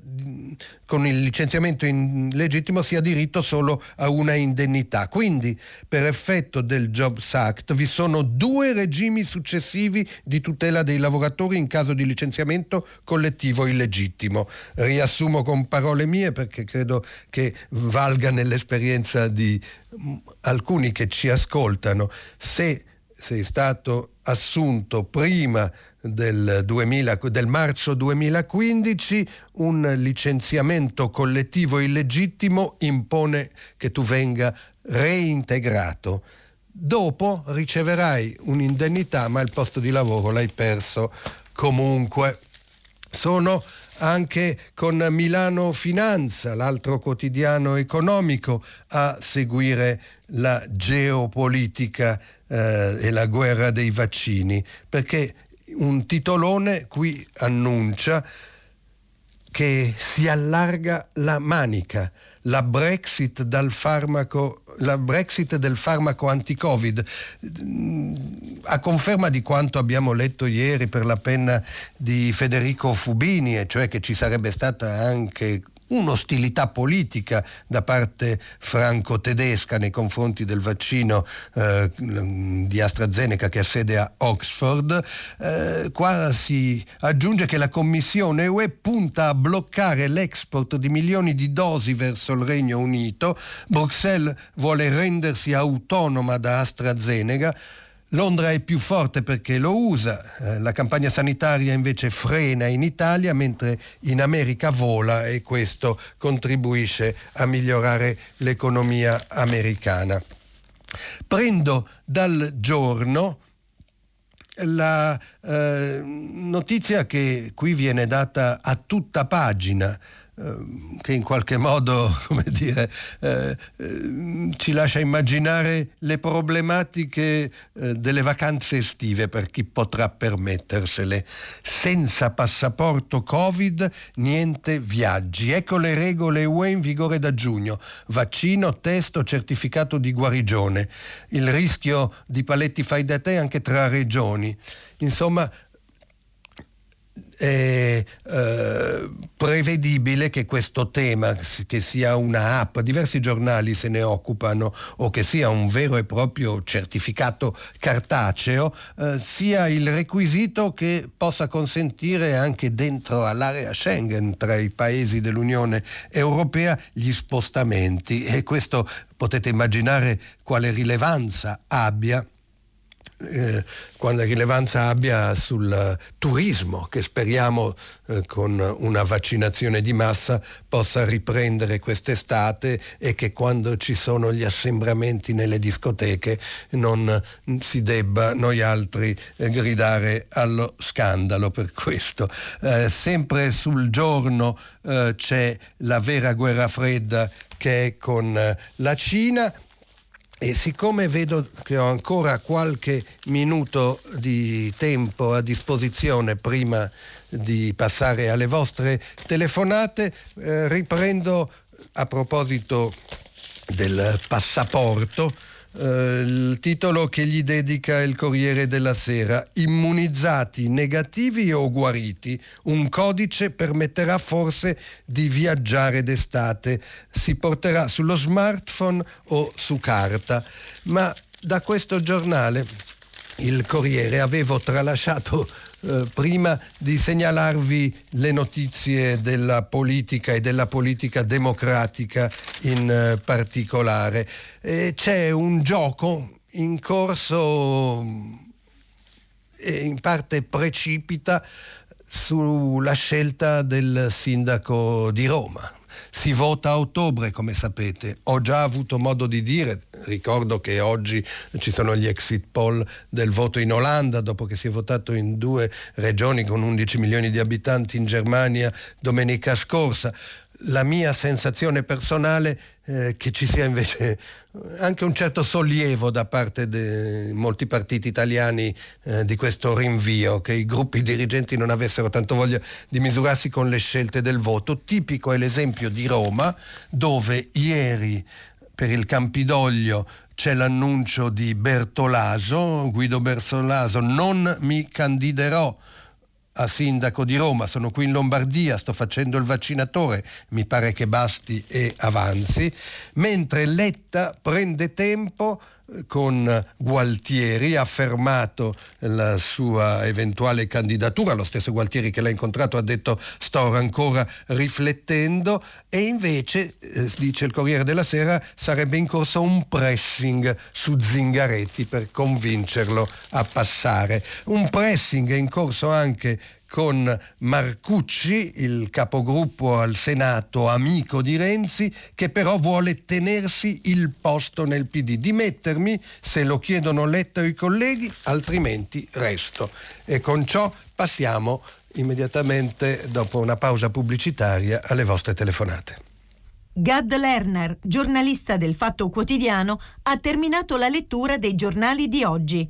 con il licenziamento illegittimo sia diritto solo a una indennità. Quindi, per effetto del Jobs Act, vi sono due regimi successivi di tutela dei lavoratori in caso di licenziamento collettivo illegittimo. Riassumo con parole mie perché credo che valga nell'esperienza di alcuni che ci ascoltano. Se sei stato assunto prima del, 2000, del marzo 2015 un licenziamento collettivo illegittimo impone che tu venga reintegrato. Dopo riceverai un'indennità, ma il posto di lavoro l'hai perso comunque. Sono anche con Milano Finanza, l'altro quotidiano economico, a seguire la geopolitica eh, e la guerra dei vaccini, perché un titolone qui annuncia che si allarga la manica, la Brexit, farmaco, la Brexit del farmaco anti-Covid, a conferma di quanto abbiamo letto ieri per la penna di Federico Fubini, e cioè che ci sarebbe stata anche un'ostilità politica da parte franco-tedesca nei confronti del vaccino eh, di AstraZeneca che ha sede a Oxford. Eh, qua si aggiunge che la Commissione UE punta a bloccare l'export di milioni di dosi verso il Regno Unito. Bruxelles vuole rendersi autonoma da AstraZeneca. Londra è più forte perché lo usa, eh, la campagna sanitaria invece frena in Italia mentre in America vola e questo contribuisce a migliorare l'economia americana. Prendo dal giorno la eh, notizia che qui viene data a tutta pagina che in qualche modo come dire, eh, eh, ci lascia immaginare le problematiche eh, delle vacanze estive per chi potrà permettersele. Senza passaporto Covid niente viaggi. Ecco le regole UE in vigore da giugno. Vaccino, testo, certificato di guarigione. Il rischio di paletti fai da te anche tra regioni. Insomma, è eh, prevedibile che questo tema, che sia una app, diversi giornali se ne occupano, o che sia un vero e proprio certificato cartaceo, eh, sia il requisito che possa consentire anche dentro all'area Schengen, tra i paesi dell'Unione Europea, gli spostamenti. E questo potete immaginare quale rilevanza abbia eh, quale rilevanza abbia sul turismo che speriamo eh, con una vaccinazione di massa possa riprendere quest'estate e che quando ci sono gli assembramenti nelle discoteche non si debba noi altri eh, gridare allo scandalo per questo. Eh, sempre sul giorno eh, c'è la vera guerra fredda che è con la Cina e siccome vedo che ho ancora qualche minuto di tempo a disposizione prima di passare alle vostre telefonate, eh, riprendo a proposito del passaporto eh, il titolo che gli dedica il Corriere della Sera, Immunizzati negativi o guariti, un codice permetterà forse di viaggiare d'estate, si porterà sullo smartphone o su carta, ma da questo giornale il Corriere avevo tralasciato eh, prima di segnalarvi le notizie della politica e della politica democratica in eh, particolare. E c'è un gioco in corso e in parte precipita sulla scelta del sindaco di Roma. Si vota a ottobre, come sapete. Ho già avuto modo di dire, Ricordo che oggi ci sono gli exit poll del voto in Olanda, dopo che si è votato in due regioni con 11 milioni di abitanti in Germania domenica scorsa la mia sensazione personale eh, che ci sia invece anche un certo sollievo da parte di molti partiti italiani eh, di questo rinvio, che i gruppi dirigenti non avessero tanto voglia di misurarsi con le scelte del voto. Tipico è l'esempio di Roma, dove ieri per il Campidoglio c'è l'annuncio di Bertolaso, Guido Bertolaso, non mi candiderò a sindaco di Roma, sono qui in Lombardia, sto facendo il vaccinatore, mi pare che basti e avanzi, mentre Letta prende tempo con Gualtieri, ha fermato la sua eventuale candidatura, lo stesso Gualtieri che l'ha incontrato ha detto sto ancora riflettendo e invece, eh, dice il Corriere della Sera, sarebbe in corso un pressing su Zingaretti per convincerlo a passare. Un pressing è in corso anche con Marcucci, il capogruppo al Senato, amico di Renzi, che però vuole tenersi il posto nel PD. Dimettermi se lo chiedono Letta i colleghi, altrimenti resto. E con ciò passiamo immediatamente, dopo una pausa pubblicitaria, alle vostre telefonate. Gad Lerner, giornalista del Fatto Quotidiano, ha terminato la lettura dei giornali di oggi.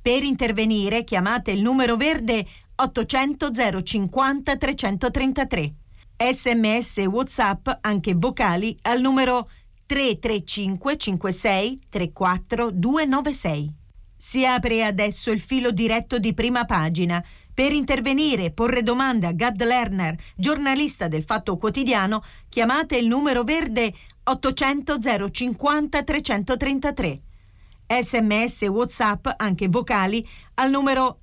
Per intervenire chiamate il numero verde 800 050 333. Sms e WhatsApp, anche vocali, al numero 335 56 34 296. Si apre adesso il filo diretto di prima pagina. Per intervenire e porre domande a Gad Lerner, giornalista del Fatto Quotidiano, chiamate il numero verde 800 050 333. Sms e WhatsApp, anche vocali, al numero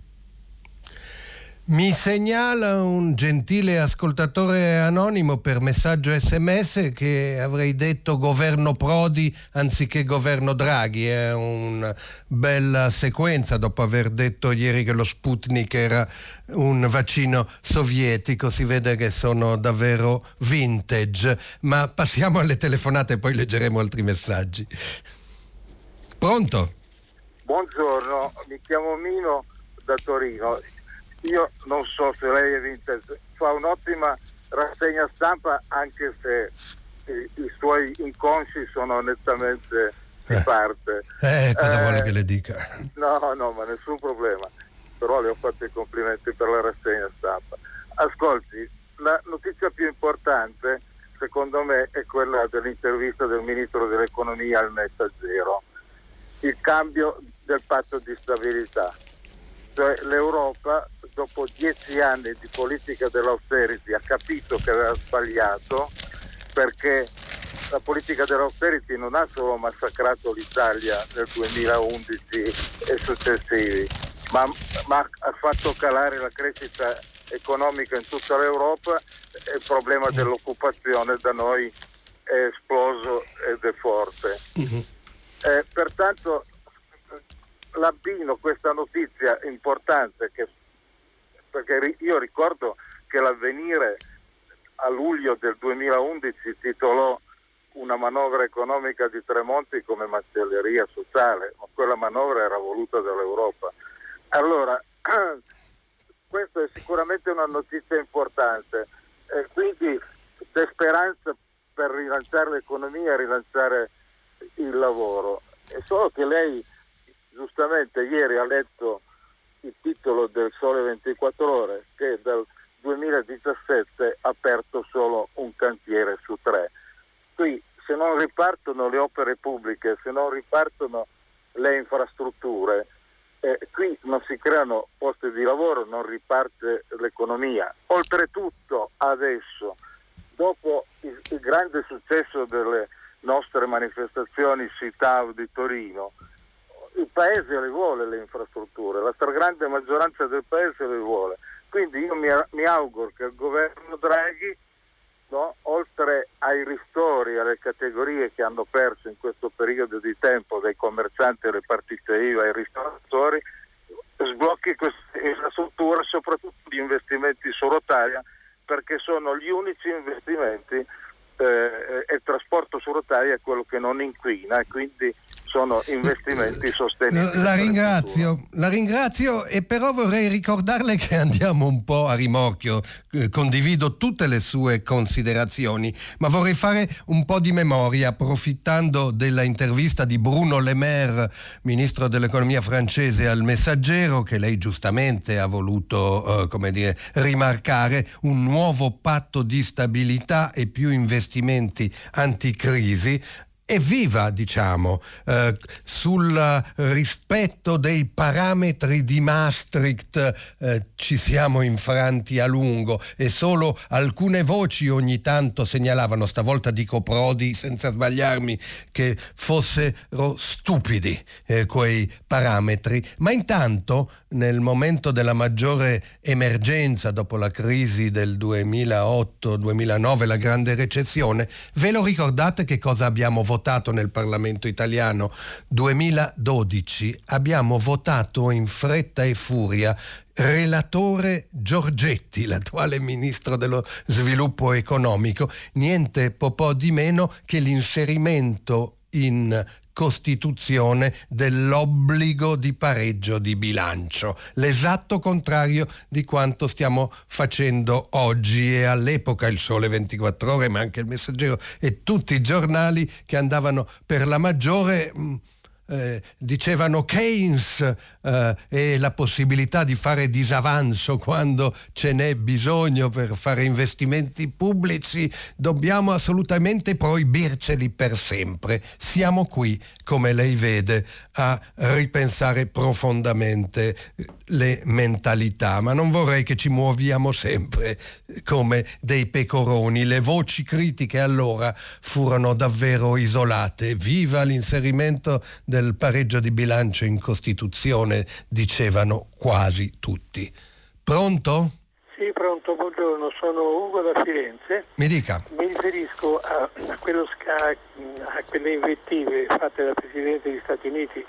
Mi segnala un gentile ascoltatore anonimo per messaggio sms che avrei detto governo Prodi anziché governo Draghi. È una bella sequenza dopo aver detto ieri che lo Sputnik era un vaccino sovietico. Si vede che sono davvero vintage. Ma passiamo alle telefonate e poi leggeremo altri messaggi. Pronto? Buongiorno, mi chiamo Mino da Torino io non so se lei è vintage, fa un'ottima rassegna stampa anche se i, i suoi inconsci sono nettamente di eh. parte. Eh, cosa eh, vuole che le dica? No, no, ma nessun problema. Però le ho fatto i complimenti per la rassegna stampa. Ascolti, la notizia più importante secondo me è quella dell'intervista del ministro dell'economia al Messaggero. Il cambio del patto di stabilità. Cioè l'Europa dopo dieci anni di politica dell'austerity ha capito che aveva sbagliato perché la politica dell'austerity non ha solo massacrato l'Italia nel 2011 e successivi, ma, ma ha fatto calare la crescita economica in tutta l'Europa e il problema dell'occupazione da noi è esploso ed è forte. Uh-huh. Eh, pertanto l'abbino questa notizia importante che perché io ricordo che l'avvenire a luglio del 2011 titolò una manovra economica di Tremonti come macelleria sociale, ma quella manovra era voluta dall'Europa. Allora, questa è sicuramente una notizia importante, e quindi c'è speranza per rilanciare l'economia, rilanciare il lavoro. È solo che lei giustamente ieri ha letto il titolo del Sole 24 Ore che dal 2017 ha aperto solo un cantiere su tre. Qui se non ripartono le opere pubbliche, se non ripartono le infrastrutture, eh, qui non si creano posti di lavoro, non riparte l'economia. Oltretutto adesso, dopo il, il grande successo delle nostre manifestazioni CITAV di Torino, il paese le vuole le infrastrutture, la stragrande maggioranza del paese le vuole. Quindi io mi, mi auguro che il governo Draghi, no, oltre ai ristori alle categorie che hanno perso in questo periodo di tempo, dai commercianti alle partite IVA ai ristoratori, sblocchi queste infrastrutture, soprattutto gli investimenti su rotaia, perché sono gli unici investimenti eh, e il trasporto su rotaia è quello che non inquina quindi sono investimenti sostenibili. La ringrazio, la ringrazio e però vorrei ricordarle che andiamo un po' a rimorchio, eh, condivido tutte le sue considerazioni, ma vorrei fare un po' di memoria approfittando della intervista di Bruno Le Maire, ministro dell'economia francese al Messaggero, che lei giustamente ha voluto, eh, come dire, rimarcare un nuovo patto di stabilità e più investimenti anticrisi evviva, diciamo, eh, sul rispetto dei parametri di Maastricht eh, ci siamo infranti a lungo e solo alcune voci ogni tanto segnalavano, stavolta dico Prodi senza sbagliarmi, che fossero stupidi eh, quei parametri, ma intanto nel momento della maggiore emergenza dopo la crisi del 2008-2009, la grande recessione, ve lo ricordate che cosa abbiamo votato? Votato nel Parlamento italiano. 2012 abbiamo votato in fretta e furia relatore Giorgetti, l'attuale ministro dello sviluppo economico, niente po' di meno che l'inserimento in Costituzione dell'obbligo di pareggio di bilancio, l'esatto contrario di quanto stiamo facendo oggi. E all'epoca il Sole 24 ore, ma anche il Messaggero e tutti i giornali che andavano per la maggiore mm, eh, dicevano Keynes eh, e la possibilità di fare disavanzo quando ce n'è bisogno per fare investimenti pubblici, dobbiamo assolutamente proibirceli per sempre. Siamo qui, come lei vede, a ripensare profondamente le mentalità, ma non vorrei che ci muoviamo sempre come dei pecoroni. Le voci critiche allora furono davvero isolate. Viva l'inserimento del pareggio di bilancio in Costituzione, dicevano quasi tutti. Pronto? Sì, pronto, buongiorno, sono Ugo da Firenze. Mi dica. Mi riferisco a, a, quello, a, a quelle invettive fatte dal Presidente degli Stati Uniti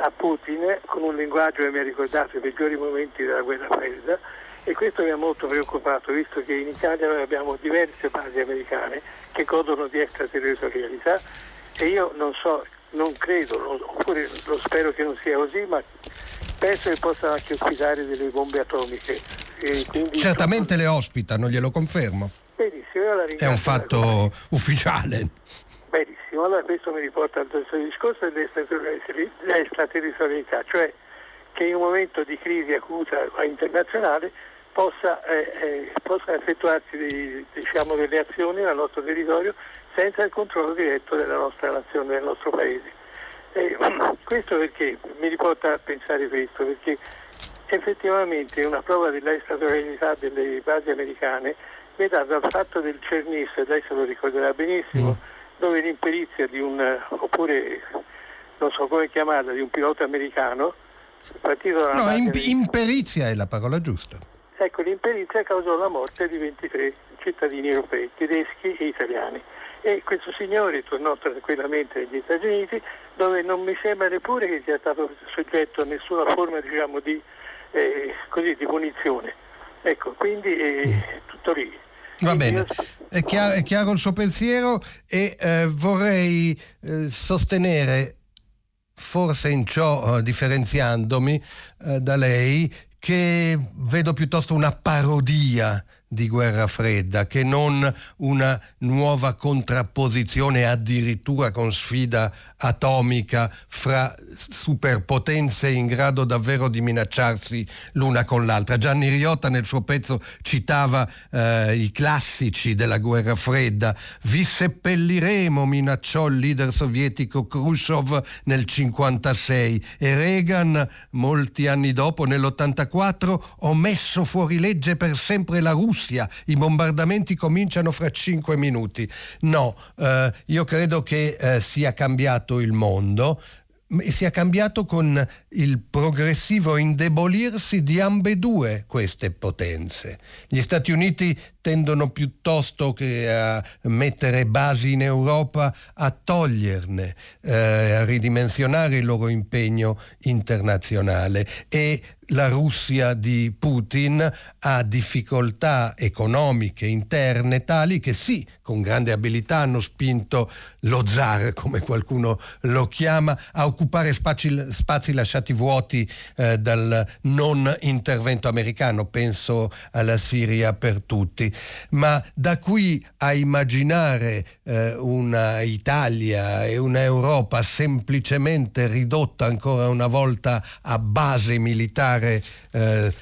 a Putin con un linguaggio che mi ha ricordato i peggiori momenti della guerra fredda e questo mi ha molto preoccupato visto che in Italia noi abbiamo diverse basi americane che godono di extraterritorialità e io non so, non credo, oppure lo spero che non sia così, ma penso che possano anche ospitare delle bombe atomiche. Certamente le ospitano, glielo confermo. Benissimo, È un fatto ufficiale. Benissimo, allora questo mi riporta al terzo discorso dell'extraterritorialità, cioè che in un momento di crisi acuta internazionale possa, eh, eh, possano effettuarsi dei, diciamo, delle azioni nel nostro territorio senza il controllo diretto della nostra nazione, del nostro paese. E, questo perché mi riporta a pensare questo, perché effettivamente una prova dell'extraterritorialità delle basi americane è data dal fatto del CERNIS, lei se lo ricorderà benissimo, mm dove l'imperizia di un, oppure non so come chiamarla, di un pilota americano, No, imp- imperizia è la parola giusta. Ecco, l'imperizia causò la morte di 23 cittadini europei, tedeschi e italiani. E questo signore tornò tranquillamente negli Stati Uniti, dove non mi sembra neppure che sia stato soggetto a nessuna forma diciamo, di, eh, così, di punizione. Ecco, quindi eh, tutto lì. Va bene, è chiaro, è chiaro il suo pensiero e eh, vorrei eh, sostenere, forse in ciò eh, differenziandomi eh, da lei, che vedo piuttosto una parodia di guerra fredda che non una nuova contrapposizione addirittura con sfida atomica fra superpotenze in grado davvero di minacciarsi l'una con l'altra. Gianni Riotta nel suo pezzo citava eh, i classici della guerra fredda. Vi seppelliremo, minacciò il leader sovietico Khrushchev nel 1956 e Reagan molti anni dopo nell'84 ho messo fuori legge per sempre la Russia Russia, i bombardamenti cominciano fra cinque minuti. No, eh, io credo che eh, sia cambiato il mondo e sia cambiato con il progressivo indebolirsi di ambedue queste potenze. Gli Stati Uniti tendono piuttosto che a mettere basi in Europa a toglierne, eh, a ridimensionare il loro impegno internazionale. E la Russia di Putin ha difficoltà economiche interne tali che sì, con grande abilità hanno spinto lo zar, come qualcuno lo chiama, a occupare spazi, spazi lasciati vuoti eh, dal non intervento americano, penso alla Siria per tutti, ma da qui a immaginare eh, una Italia e un'Europa semplicemente ridotta ancora una volta a base militare eh,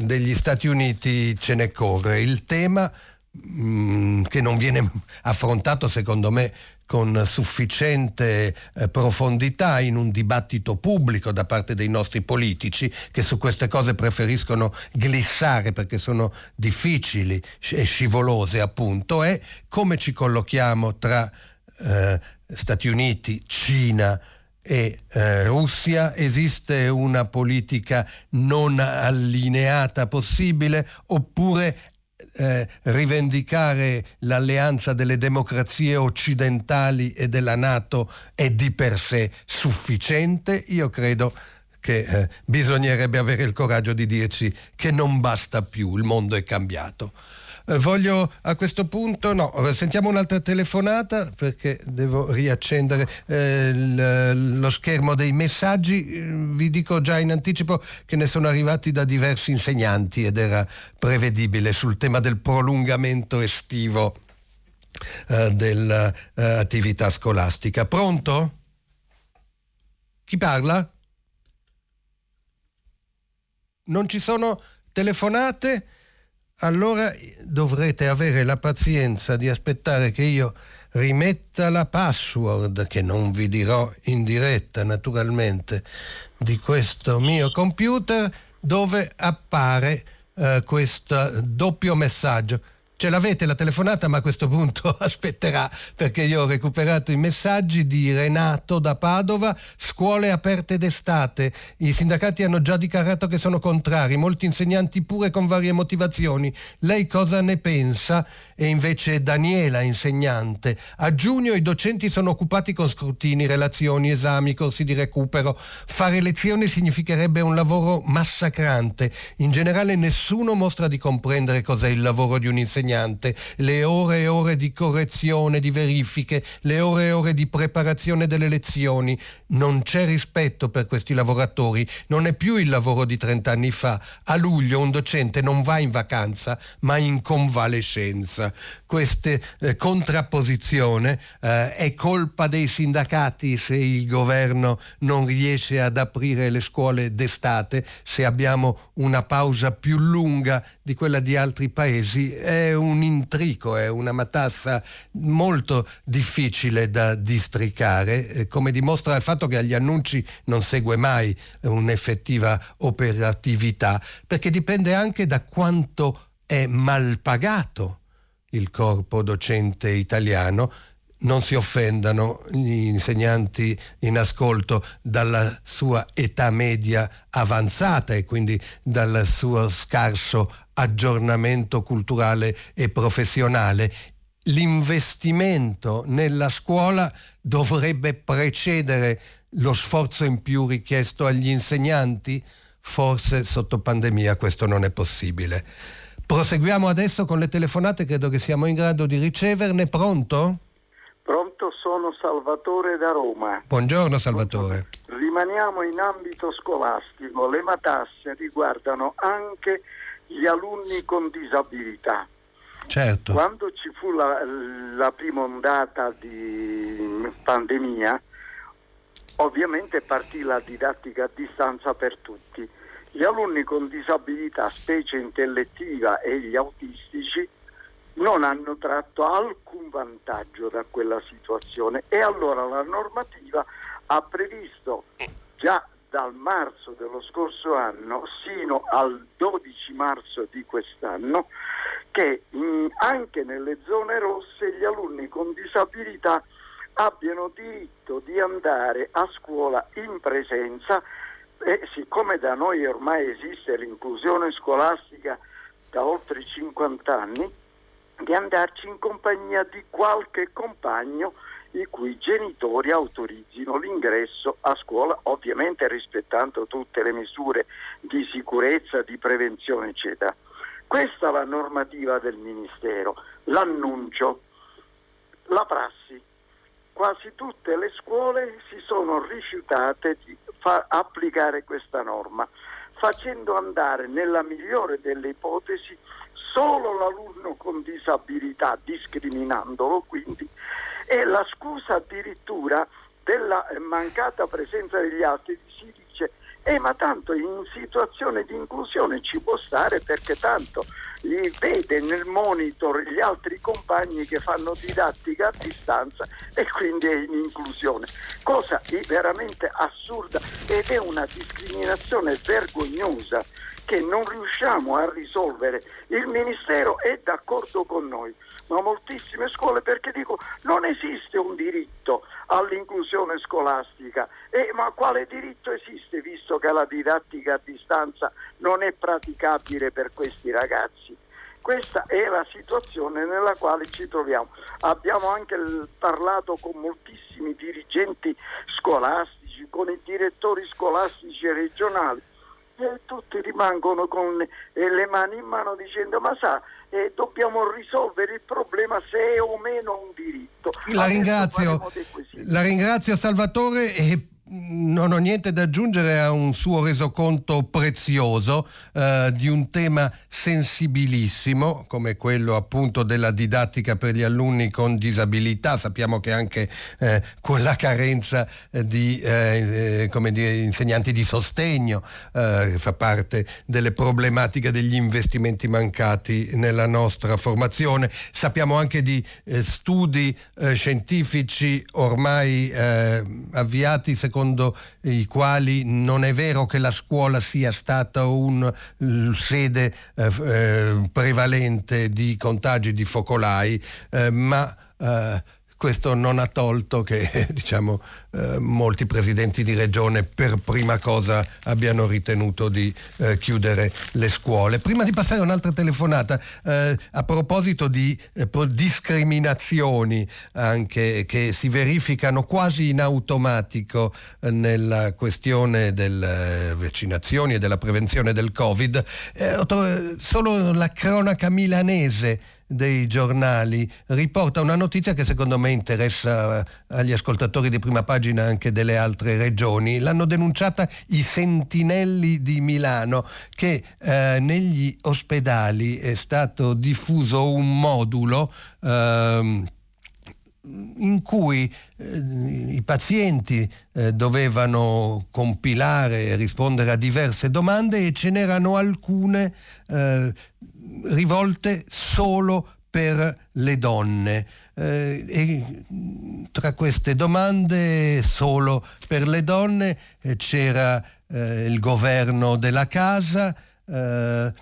degli Stati Uniti ce ne corre. Il tema che non viene affrontato secondo me con sufficiente eh, profondità in un dibattito pubblico da parte dei nostri politici che su queste cose preferiscono glissare perché sono difficili e scivolose appunto è come ci collochiamo tra eh, Stati Uniti, Cina, e eh, Russia. Esiste una politica non allineata possibile oppure eh, rivendicare l'alleanza delle democrazie occidentali e della Nato è di per sé sufficiente? Io credo che eh, bisognerebbe avere il coraggio di dirci che non basta più, il mondo è cambiato. Eh, voglio a questo punto, no, sentiamo un'altra telefonata perché devo riaccendere eh, lo schermo dei messaggi. Vi dico già in anticipo che ne sono arrivati da diversi insegnanti ed era prevedibile sul tema del prolungamento estivo eh, dell'attività eh, scolastica. Pronto? Chi parla? Non ci sono telefonate? Allora dovrete avere la pazienza di aspettare che io rimetta la password, che non vi dirò in diretta naturalmente, di questo mio computer dove appare eh, questo doppio messaggio. Ce l'avete la telefonata, ma a questo punto aspetterà perché io ho recuperato i messaggi di Renato da Padova, scuole aperte d'estate. I sindacati hanno già dichiarato che sono contrari, molti insegnanti pure con varie motivazioni. Lei cosa ne pensa? E invece Daniela, insegnante. A giugno i docenti sono occupati con scrutini, relazioni, esami, corsi di recupero. Fare lezioni significherebbe un lavoro massacrante. In generale nessuno mostra di comprendere cos'è il lavoro di un insegnante insegnante, le ore e ore di correzione, di verifiche, le ore e ore di preparazione delle lezioni. Non c'è rispetto per questi lavoratori, non è più il lavoro di 30 anni fa. A luglio un docente non va in vacanza, ma in convalescenza. Questa eh, contrapposizione eh, è colpa dei sindacati se il governo non riesce ad aprire le scuole d'estate, se abbiamo una pausa più lunga di quella di altri paesi. È un intrico, è una matassa molto difficile da districare, eh, come dimostra il fatto che agli annunci non segue mai un'effettiva operatività, perché dipende anche da quanto è mal pagato il corpo docente italiano non si offendano gli insegnanti in ascolto dalla sua età media avanzata e quindi dal suo scarso aggiornamento culturale e professionale. L'investimento nella scuola dovrebbe precedere lo sforzo in più richiesto agli insegnanti? Forse sotto pandemia questo non è possibile. Proseguiamo adesso con le telefonate, credo che siamo in grado di riceverne. Pronto? Pronto, sono Salvatore da Roma. Buongiorno Salvatore. Rimaniamo in ambito scolastico, le matasse riguardano anche gli alunni con disabilità. Certo. Quando ci fu la, la prima ondata di pandemia, ovviamente partì la didattica a distanza per tutti. Gli alunni con disabilità, specie intellettiva e gli autistici, non hanno tratto alcun vantaggio da quella situazione. E allora la normativa ha previsto già dal marzo dello scorso anno sino al 12 marzo di quest'anno che mh, anche nelle zone rosse gli alunni con disabilità abbiano diritto di andare a scuola in presenza e siccome da noi ormai esiste l'inclusione scolastica da oltre 50 anni, di andarci in compagnia di qualche compagno i cui genitori autorizzino l'ingresso a scuola, ovviamente rispettando tutte le misure di sicurezza, di prevenzione, eccetera. Questa è la normativa del Ministero, l'annuncio, la prassi. Quasi tutte le scuole si sono rifiutate di applicare questa norma, facendo andare nella migliore delle ipotesi solo l'alunno con disabilità, discriminandolo quindi, e la scusa addirittura della mancata presenza degli altri si eh, ma tanto in situazione di inclusione ci può stare perché tanto vede nel monitor gli altri compagni che fanno didattica a distanza e quindi è in inclusione. Cosa veramente assurda ed è una discriminazione vergognosa che non riusciamo a risolvere. Il Ministero è d'accordo con noi, ma moltissime scuole perché dico non esiste un diritto all'inclusione scolastica. Eh, ma quale diritto esiste visto che la didattica a distanza non è praticabile per questi ragazzi? Questa è la situazione nella quale ci troviamo. Abbiamo anche parlato con moltissimi dirigenti scolastici, con i direttori scolastici regionali e tutti rimangono con eh, le mani in mano dicendo ma sa eh, dobbiamo risolvere il problema se è o meno un diritto. La ringrazio, la ringrazio Salvatore e non ho niente da aggiungere a un suo resoconto prezioso eh, di un tema sensibilissimo come quello appunto della didattica per gli alunni con disabilità. Sappiamo che anche eh, con la carenza di eh, eh dire, insegnanti di sostegno eh, fa parte delle problematiche degli investimenti mancati nella nostra formazione. Sappiamo anche di eh, studi scientifici ormai avviati secondo secondo i quali non è vero che la scuola sia stata un sede eh, eh, prevalente di contagi di focolai, eh, ma eh, questo non ha tolto che diciamo, eh, molti presidenti di regione per prima cosa abbiano ritenuto di eh, chiudere le scuole. Prima di passare un'altra telefonata, eh, a proposito di eh, discriminazioni anche che si verificano quasi in automatico eh, nella questione delle vaccinazioni e della prevenzione del Covid, eh, solo la cronaca milanese dei giornali riporta una notizia che secondo me interessa agli ascoltatori di prima pagina anche delle altre regioni. L'hanno denunciata i sentinelli di Milano che eh, negli ospedali è stato diffuso un modulo eh, in cui eh, i pazienti eh, dovevano compilare e rispondere a diverse domande e ce n'erano alcune eh, rivolte solo per le donne. Eh, e tra queste domande solo per le donne eh, c'era eh, il governo della casa, eh,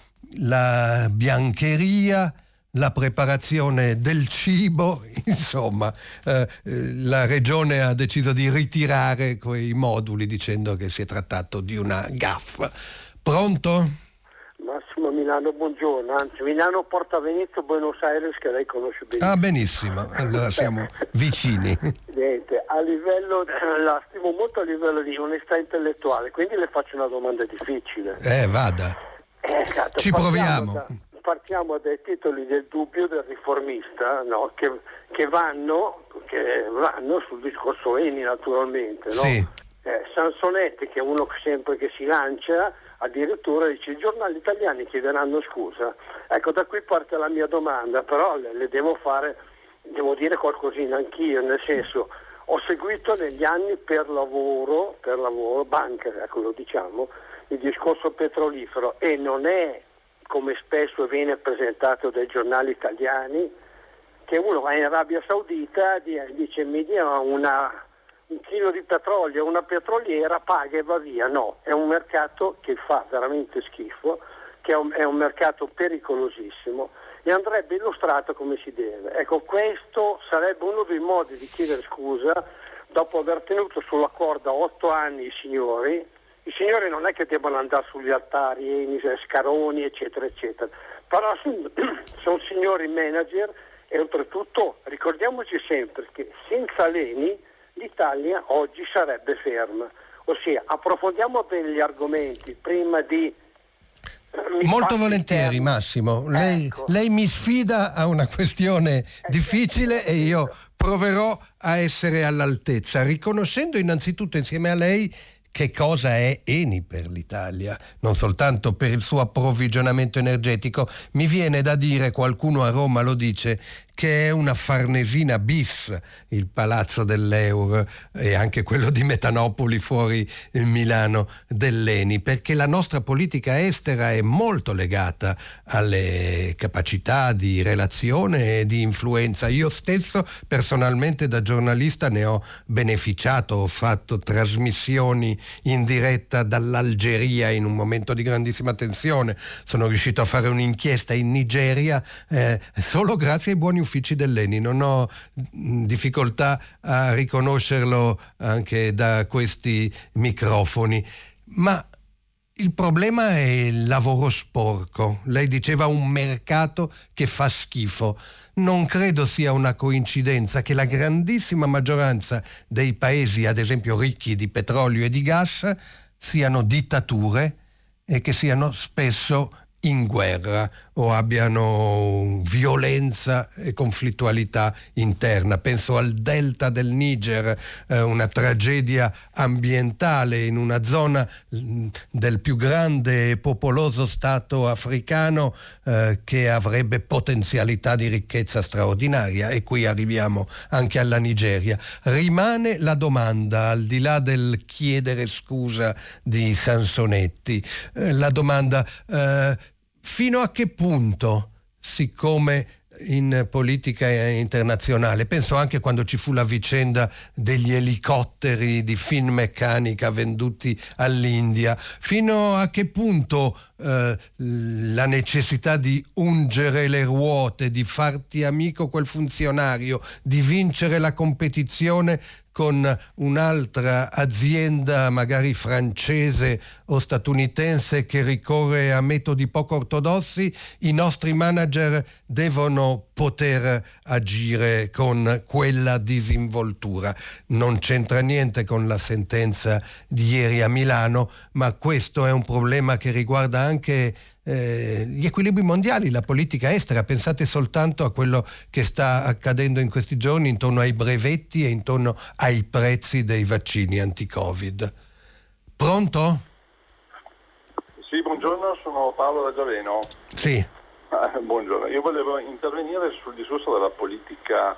la biancheria, la preparazione del cibo, insomma, eh, la regione ha deciso di ritirare quei moduli dicendo che si è trattato di una gaffa. Pronto? Massimo Milano, buongiorno, anzi Milano Porta Venezia, Buenos Aires che lei conosce benissimo. Ah benissimo, allora siamo vicini. Niente, a livello, la stimo molto a livello di onestà intellettuale, quindi le faccio una domanda difficile. Eh vada, eh, esatto, ci proviamo. Da, partiamo dai titoli del dubbio del riformista, no? che, che, vanno, che, vanno, sul discorso Eni naturalmente. No? Sì. Eh, Sansonetti che è uno sempre che si lancia addirittura dice i giornali italiani chiederanno scusa. Ecco, da qui parte la mia domanda, però le, le devo fare, devo dire qualcosina anch'io, nel senso ho seguito negli anni per lavoro, per lavoro, banca, ecco lo diciamo, il discorso petrolifero e non è come spesso viene presentato dai giornali italiani che uno va in Arabia Saudita e dice mi dia una un chilo di petrolio, una petroliera paga e va via. No, è un mercato che fa veramente schifo, che è un, è un mercato pericolosissimo e andrebbe illustrato come si deve. Ecco, questo sarebbe uno dei modi di chiedere scusa dopo aver tenuto sulla corda otto anni i signori. I signori non è che debbano andare sugli altari, Scaroni, eccetera, eccetera, però sono signori manager e oltretutto ricordiamoci sempre che senza Leni l'Italia oggi sarebbe ferma. Ossia, approfondiamo bene gli argomenti prima di Molto volentieri termine. Massimo, lei, ecco. lei, mi sfida a una questione difficile e io proverò a essere all'altezza, riconoscendo innanzitutto insieme a lei che cosa è Eni per l'Italia, non soltanto per il suo approvvigionamento energetico. Mi viene da dire, qualcuno a Roma lo dice, che è una farnesina bis il palazzo dell'Eur e anche quello di Metanopoli fuori Milano dell'Eni, perché la nostra politica estera è molto legata alle capacità di relazione e di influenza. Io stesso personalmente da giornalista ne ho beneficiato, ho fatto trasmissioni in diretta dall'Algeria in un momento di grandissima tensione, sono riuscito a fare un'inchiesta in Nigeria eh, solo grazie ai buoni uffici dell'ENI, non ho mm, difficoltà a riconoscerlo anche da questi microfoni, ma il problema è il lavoro sporco. Lei diceva un mercato che fa schifo. Non credo sia una coincidenza che la grandissima maggioranza dei paesi, ad esempio ricchi di petrolio e di gas, siano dittature e che siano spesso in guerra o abbiano violenza e conflittualità interna. Penso al delta del Niger, eh, una tragedia ambientale in una zona mm, del più grande e popoloso Stato africano eh, che avrebbe potenzialità di ricchezza straordinaria e qui arriviamo anche alla Nigeria. Rimane la domanda, al di là del chiedere scusa di Sansonetti, eh, la domanda eh, fino a che punto, siccome in politica internazionale. Penso anche quando ci fu la vicenda degli elicotteri di Finmeccanica venduti all'India. Fino a che punto eh, la necessità di ungere le ruote, di farti amico quel funzionario, di vincere la competizione con un'altra azienda, magari francese o statunitense, che ricorre a metodi poco ortodossi, i nostri manager devono poter agire con quella disinvoltura. Non c'entra niente con la sentenza di ieri a Milano, ma questo è un problema che riguarda anche eh, gli equilibri mondiali, la politica estera. Pensate soltanto a quello che sta accadendo in questi giorni intorno ai brevetti e intorno ai prezzi dei vaccini anti-Covid. Pronto? Sì, buongiorno, sono Paolo da Giaveno. Sì. Ah, buongiorno, io volevo intervenire sul discorso della politica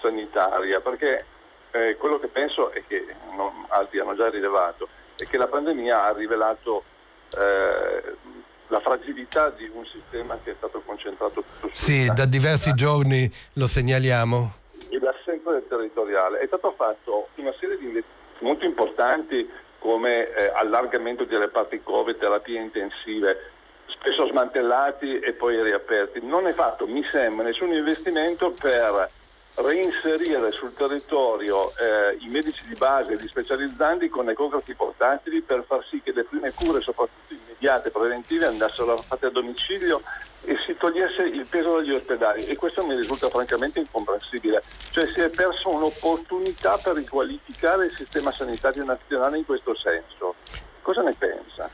sanitaria perché eh, quello che penso è che non, altri hanno già rilevato è che la pandemia ha rivelato eh, la fragilità di un sistema che è stato concentrato tutto Sì, da diversi giorni lo segnaliamo. E l'assenza del territoriale. È stato fatto una serie di investimenti molto importanti come eh, allargamento di reparti Covid, terapie intensive, spesso smantellati e poi riaperti. Non è fatto, mi sembra, nessun investimento per reinserire sul territorio eh, i medici di base e gli specializzanti con ecografi portatili per far sì che le prime cure, soprattutto immediate, preventive, andassero fatte a domicilio e si togliesse il peso dagli ospedali e questo mi risulta francamente incomprensibile. Cioè si è perso un'opportunità per riqualificare il sistema sanitario nazionale in questo senso. Cosa ne pensa?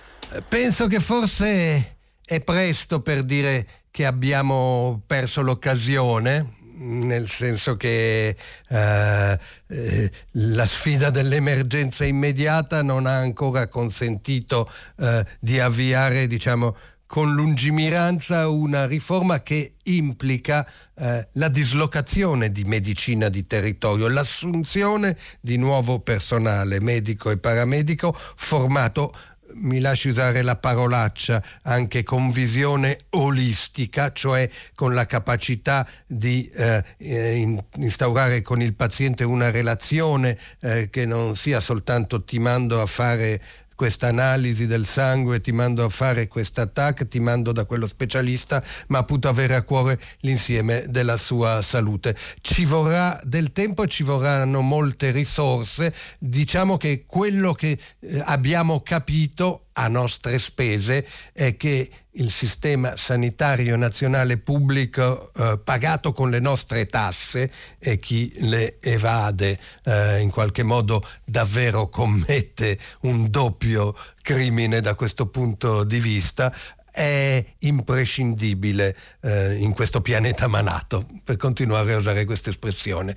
Penso che forse è presto per dire che abbiamo perso l'occasione, nel senso che eh, eh, la sfida dell'emergenza immediata non ha ancora consentito eh, di avviare, diciamo, con lungimiranza una riforma che implica eh, la dislocazione di medicina di territorio, l'assunzione di nuovo personale medico e paramedico formato mi lasci usare la parolaccia, anche con visione olistica, cioè con la capacità di eh, eh instaurare con il paziente una relazione eh, che non sia soltanto ti mando a fare questa analisi del sangue, ti mando a fare questa TAC, ti mando da quello specialista, ma appunto avere a cuore l'insieme della sua salute. Ci vorrà del tempo, ci vorranno molte risorse. Diciamo che quello che eh, abbiamo capito a nostre spese è che il sistema sanitario nazionale pubblico eh, pagato con le nostre tasse e chi le evade eh, in qualche modo davvero commette un doppio crimine da questo punto di vista è imprescindibile eh, in questo pianeta malato, per continuare a usare questa espressione.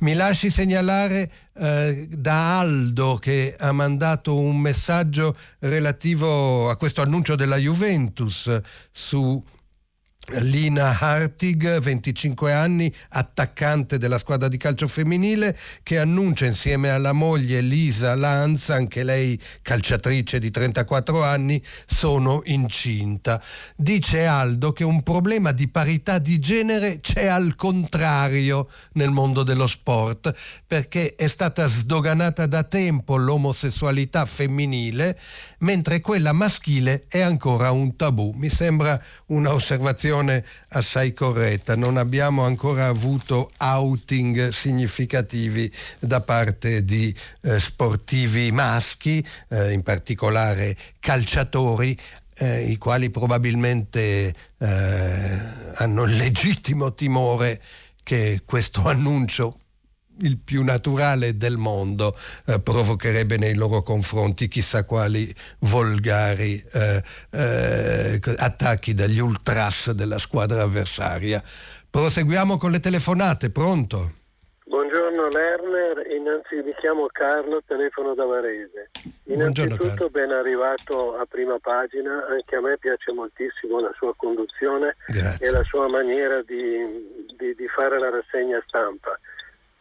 Mi lasci segnalare eh, da Aldo che ha mandato un messaggio relativo a questo annuncio della Juventus su Lina Hartig, 25 anni, attaccante della squadra di calcio femminile, che annuncia insieme alla moglie Lisa Lanz, anche lei calciatrice di 34 anni, sono incinta. Dice Aldo che un problema di parità di genere c'è al contrario nel mondo dello sport, perché è stata sdoganata da tempo l'omosessualità femminile, mentre quella maschile è ancora un tabù. Mi sembra una osservazione assai corretta. Non abbiamo ancora avuto outing significativi da parte di eh, sportivi maschi, eh, in particolare calciatori, eh, i quali probabilmente eh, hanno il legittimo timore che questo annuncio il più naturale del mondo eh, provocherebbe nei loro confronti chissà quali volgari eh, eh, attacchi dagli ultras della squadra avversaria. Proseguiamo con le telefonate, pronto? Buongiorno Lerner, innanzi mi chiamo Carlo, telefono da Varese. Innanzitutto ben arrivato a prima pagina, anche a me piace moltissimo la sua conduzione Grazie. e la sua maniera di, di, di fare la rassegna stampa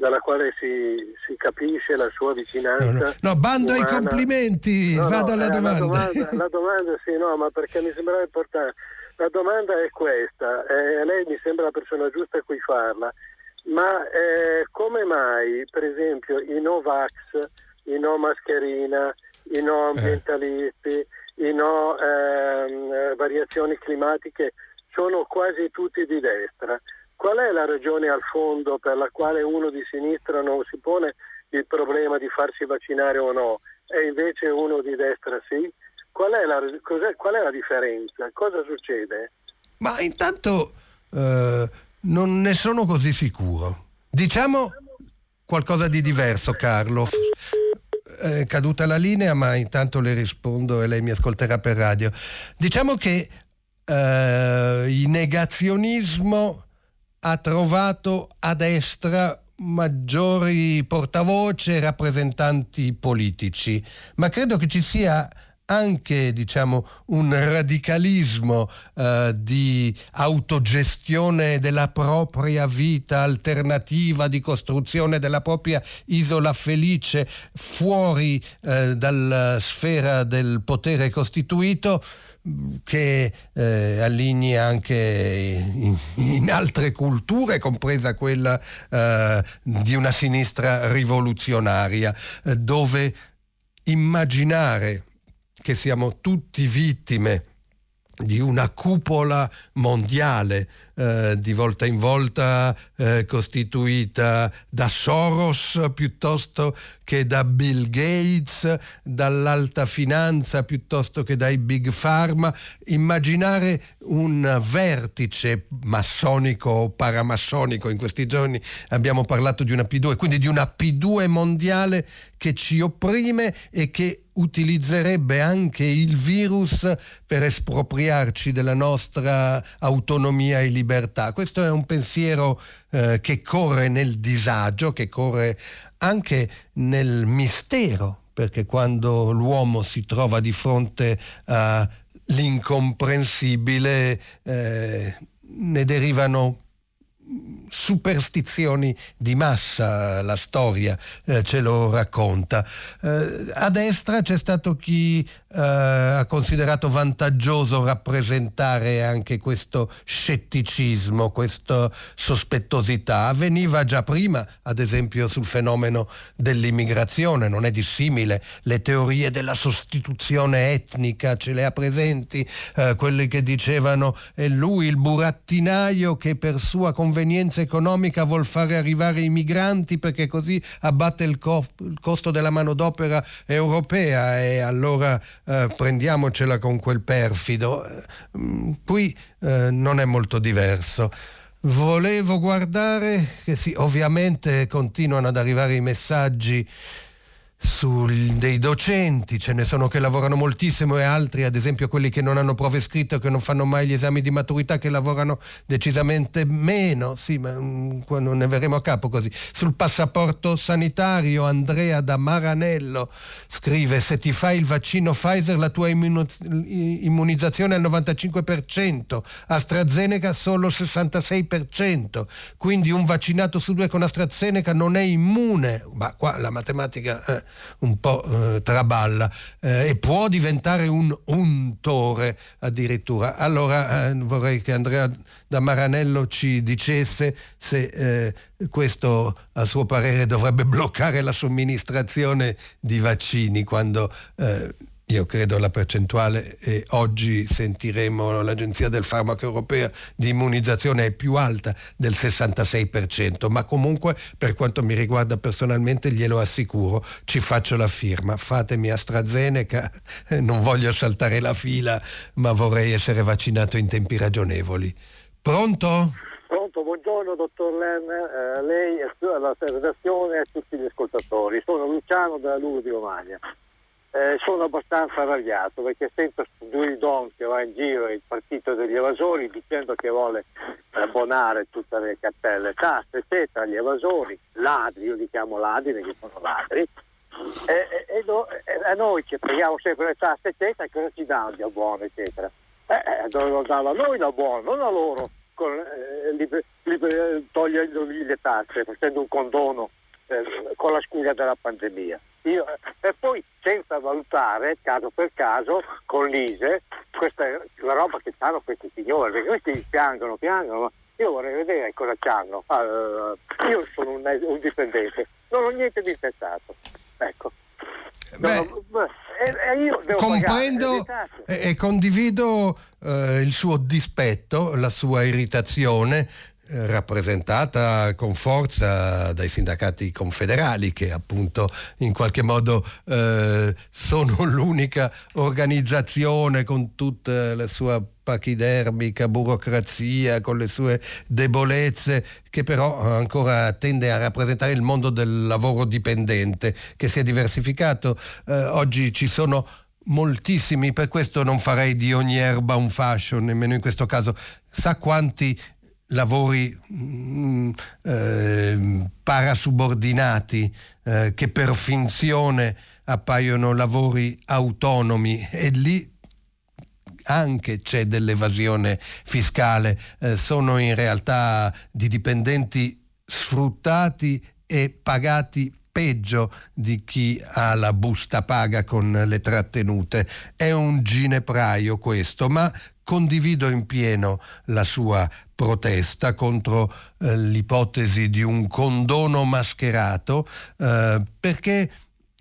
dalla quale si, si, capisce la sua vicinanza. No, no. no bando umana. ai complimenti, no, vado alla eh, domanda. La, domanda. la domanda sì, no, ma perché mi sembrava importante. La domanda è questa, eh, lei mi sembra la persona giusta a cui farla, ma eh, come mai, per esempio, i Novax, i no mascherina, i no eh. ambientalisti, i no ehm, variazioni climatiche sono quasi tutti di destra? Qual è la ragione al fondo per la quale uno di sinistra non si pone il problema di farsi vaccinare o no e invece uno di destra sì? Qual è la, qual è la differenza? Cosa succede? Ma intanto eh, non ne sono così sicuro. Diciamo qualcosa di diverso, Carlo. È caduta la linea, ma intanto le rispondo e lei mi ascolterà per radio. Diciamo che eh, il negazionismo ha trovato a destra maggiori portavoce e rappresentanti politici, ma credo che ci sia anche diciamo, un radicalismo eh, di autogestione della propria vita alternativa, di costruzione della propria isola felice fuori eh, dalla sfera del potere costituito che eh, allinea anche in, in, altre culture, compresa quella eh, di una sinistra rivoluzionaria, eh, dove immaginare che siamo tutti vittime di una cupola mondiale eh, di volta in volta eh, costituita da Soros piuttosto che da Bill Gates, dall'alta finanza piuttosto che dai big pharma, immaginare un vertice massonico o paramassonico, in questi giorni abbiamo parlato di una P2, quindi di una P2 mondiale che ci opprime e che utilizzerebbe anche il virus per espropriarci della nostra autonomia e libertà. Questo è un pensiero eh, che corre nel disagio, che corre anche nel mistero, perché quando l'uomo si trova di fronte all'incomprensibile eh, ne derivano superstizioni di massa, la storia eh, ce lo racconta. Eh, a destra c'è stato chi eh, ha considerato vantaggioso rappresentare anche questo scetticismo, questa sospettosità. Avveniva già prima, ad esempio, sul fenomeno dell'immigrazione, non è dissimile. Le teorie della sostituzione etnica ce le ha presenti, eh, quelli che dicevano è lui il burattinaio che per sua convenzione convenienza economica vuol fare arrivare i migranti perché così abbatte il, co- il costo della manodopera europea e allora eh, prendiamocela con quel perfido. Mm, qui eh, non è molto diverso. Volevo guardare che sì, ovviamente continuano ad arrivare i messaggi sul, dei docenti, ce ne sono che lavorano moltissimo e altri, ad esempio quelli che non hanno prove scritte che non fanno mai gli esami di maturità, che lavorano decisamente meno, sì, ma um, non ne verremo a capo così. Sul passaporto sanitario Andrea da Maranello scrive se ti fai il vaccino Pfizer la tua immunizzazione è al 95%, AstraZeneca solo il 66%, quindi un vaccinato su due con AstraZeneca non è immune, ma qua la matematica... Eh, un po' eh, traballa eh, e può diventare un untore addirittura. Allora eh, vorrei che Andrea da Maranello ci dicesse se eh, questo a suo parere dovrebbe bloccare la somministrazione di vaccini quando eh, io credo la percentuale e oggi sentiremo l'Agenzia del Farmaco Europea di immunizzazione è più alta del 66%, ma comunque per quanto mi riguarda personalmente glielo assicuro, ci faccio la firma, fatemi AstraZeneca, non voglio saltare la fila, ma vorrei essere vaccinato in tempi ragionevoli. Pronto? Pronto, buongiorno dottor Lerner, eh, lei, la redazione e tutti gli ascoltatori. Sono Luciano della Luro di Romagna eh, sono abbastanza arrabbiato perché sento Duridon che va in giro il partito degli evasori dicendo che vuole abbonare tutte le cartelle tasse eccetera agli evasori, ladri, io li chiamo ladri perché sono ladri e, e, e, a noi che paghiamo sempre le tasse eccetera cosa ci danno di abbuono eccetera? Eh, eh, dovevano darlo a noi l'abbuono non a loro con, eh, liber, liber, togliendogli le tasse facendo un condono eh, con la scusa della pandemia io, e poi senza valutare caso per caso con l'ISE questa, la roba che hanno questi signori, perché questi piangono, piangono, io vorrei vedere cosa hanno. Uh, io sono un, un, dipendente, non ho niente di pensato. Ecco. Beh, no, e, comprendo e, e, condivido eh, il suo dispetto, la sua irritazione rappresentata con forza dai sindacati confederali che appunto in qualche modo eh, sono l'unica organizzazione con tutta la sua pachidermica burocrazia, con le sue debolezze, che però ancora tende a rappresentare il mondo del lavoro dipendente, che si è diversificato. Eh, oggi ci sono moltissimi, per questo non farei di ogni erba un fascio, nemmeno in questo caso. Sa quanti lavori mm, eh, parasubordinati eh, che per finzione appaiono lavori autonomi e lì anche c'è dell'evasione fiscale, eh, sono in realtà di dipendenti sfruttati e pagati peggio di chi ha la busta paga con le trattenute. È un ginepraio questo, ma condivido in pieno la sua protesta contro eh, l'ipotesi di un condono mascherato eh, perché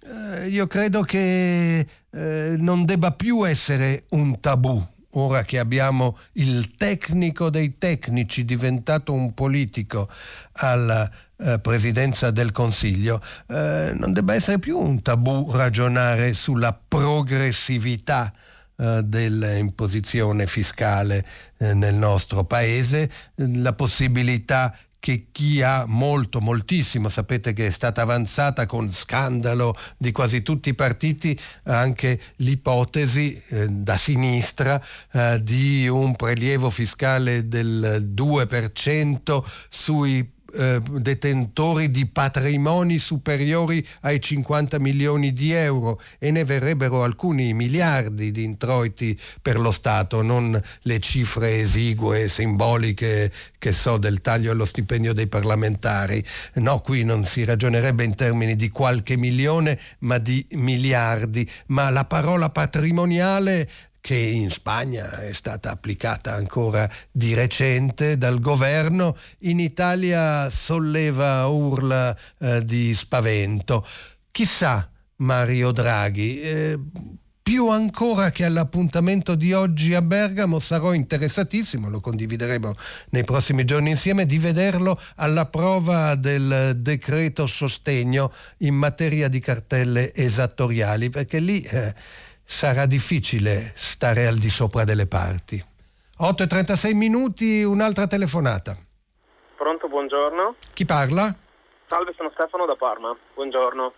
eh, io credo che eh, non debba più essere un tabù. Ora che abbiamo il tecnico dei tecnici diventato un politico alla eh, presidenza del Consiglio, eh, non debba essere più un tabù ragionare sulla progressività eh, dell'imposizione fiscale eh, nel nostro paese, la possibilità che chi ha molto, moltissimo, sapete che è stata avanzata con scandalo di quasi tutti i partiti anche l'ipotesi eh, da sinistra eh, di un prelievo fiscale del 2% sui eh, detentori di patrimoni superiori ai 50 milioni di euro e ne verrebbero alcuni miliardi di introiti per lo Stato, non le cifre esigue e simboliche che so del taglio allo stipendio dei parlamentari. No, qui non si ragionerebbe in termini di qualche milione, ma di miliardi. Ma la parola patrimoniale che in Spagna è stata applicata ancora di recente dal governo, in Italia solleva urla eh, di spavento. Chissà, Mario Draghi, eh, più ancora che all'appuntamento di oggi a Bergamo sarò interessatissimo, lo condivideremo nei prossimi giorni insieme, di vederlo alla prova del decreto sostegno in materia di cartelle esattoriali, perché lì eh, sarà difficile stare al di sopra delle parti. 8.36 minuti, un'altra telefonata. Pronto, buongiorno. Chi parla? Salve, sono Stefano da Parma. Buongiorno.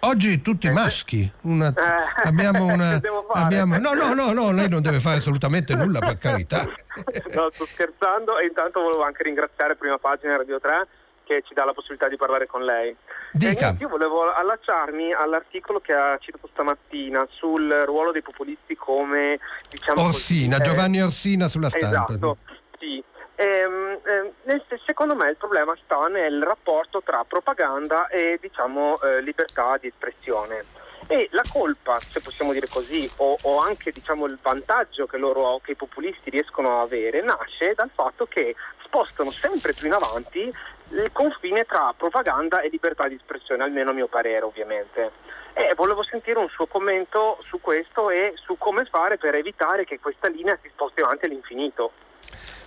Oggi tutti maschi. Una, Eh, abbiamo una. Abbiamo, no, no, no, no, lei non deve fare assolutamente nulla, per carità. no, sto scherzando e intanto volevo anche ringraziare Prima Pagina Radio 3 che ci dà la possibilità di parlare con lei. Dica. E niente, io volevo allacciarmi all'articolo che ha citato stamattina sul ruolo dei populisti come diciamo Orsina, così, eh, Giovanni Orsina sulla stampa. Esatto, sì. Ehm, ehm, secondo me il problema sta nel rapporto tra propaganda e diciamo eh, libertà di espressione. E la colpa, se possiamo dire così, o, o anche diciamo, il vantaggio che, loro, che i populisti riescono a avere, nasce dal fatto che spostano sempre più in avanti il confine tra propaganda e libertà di espressione, almeno a mio parere ovviamente. E volevo sentire un suo commento su questo e su come fare per evitare che questa linea si sposti avanti all'infinito.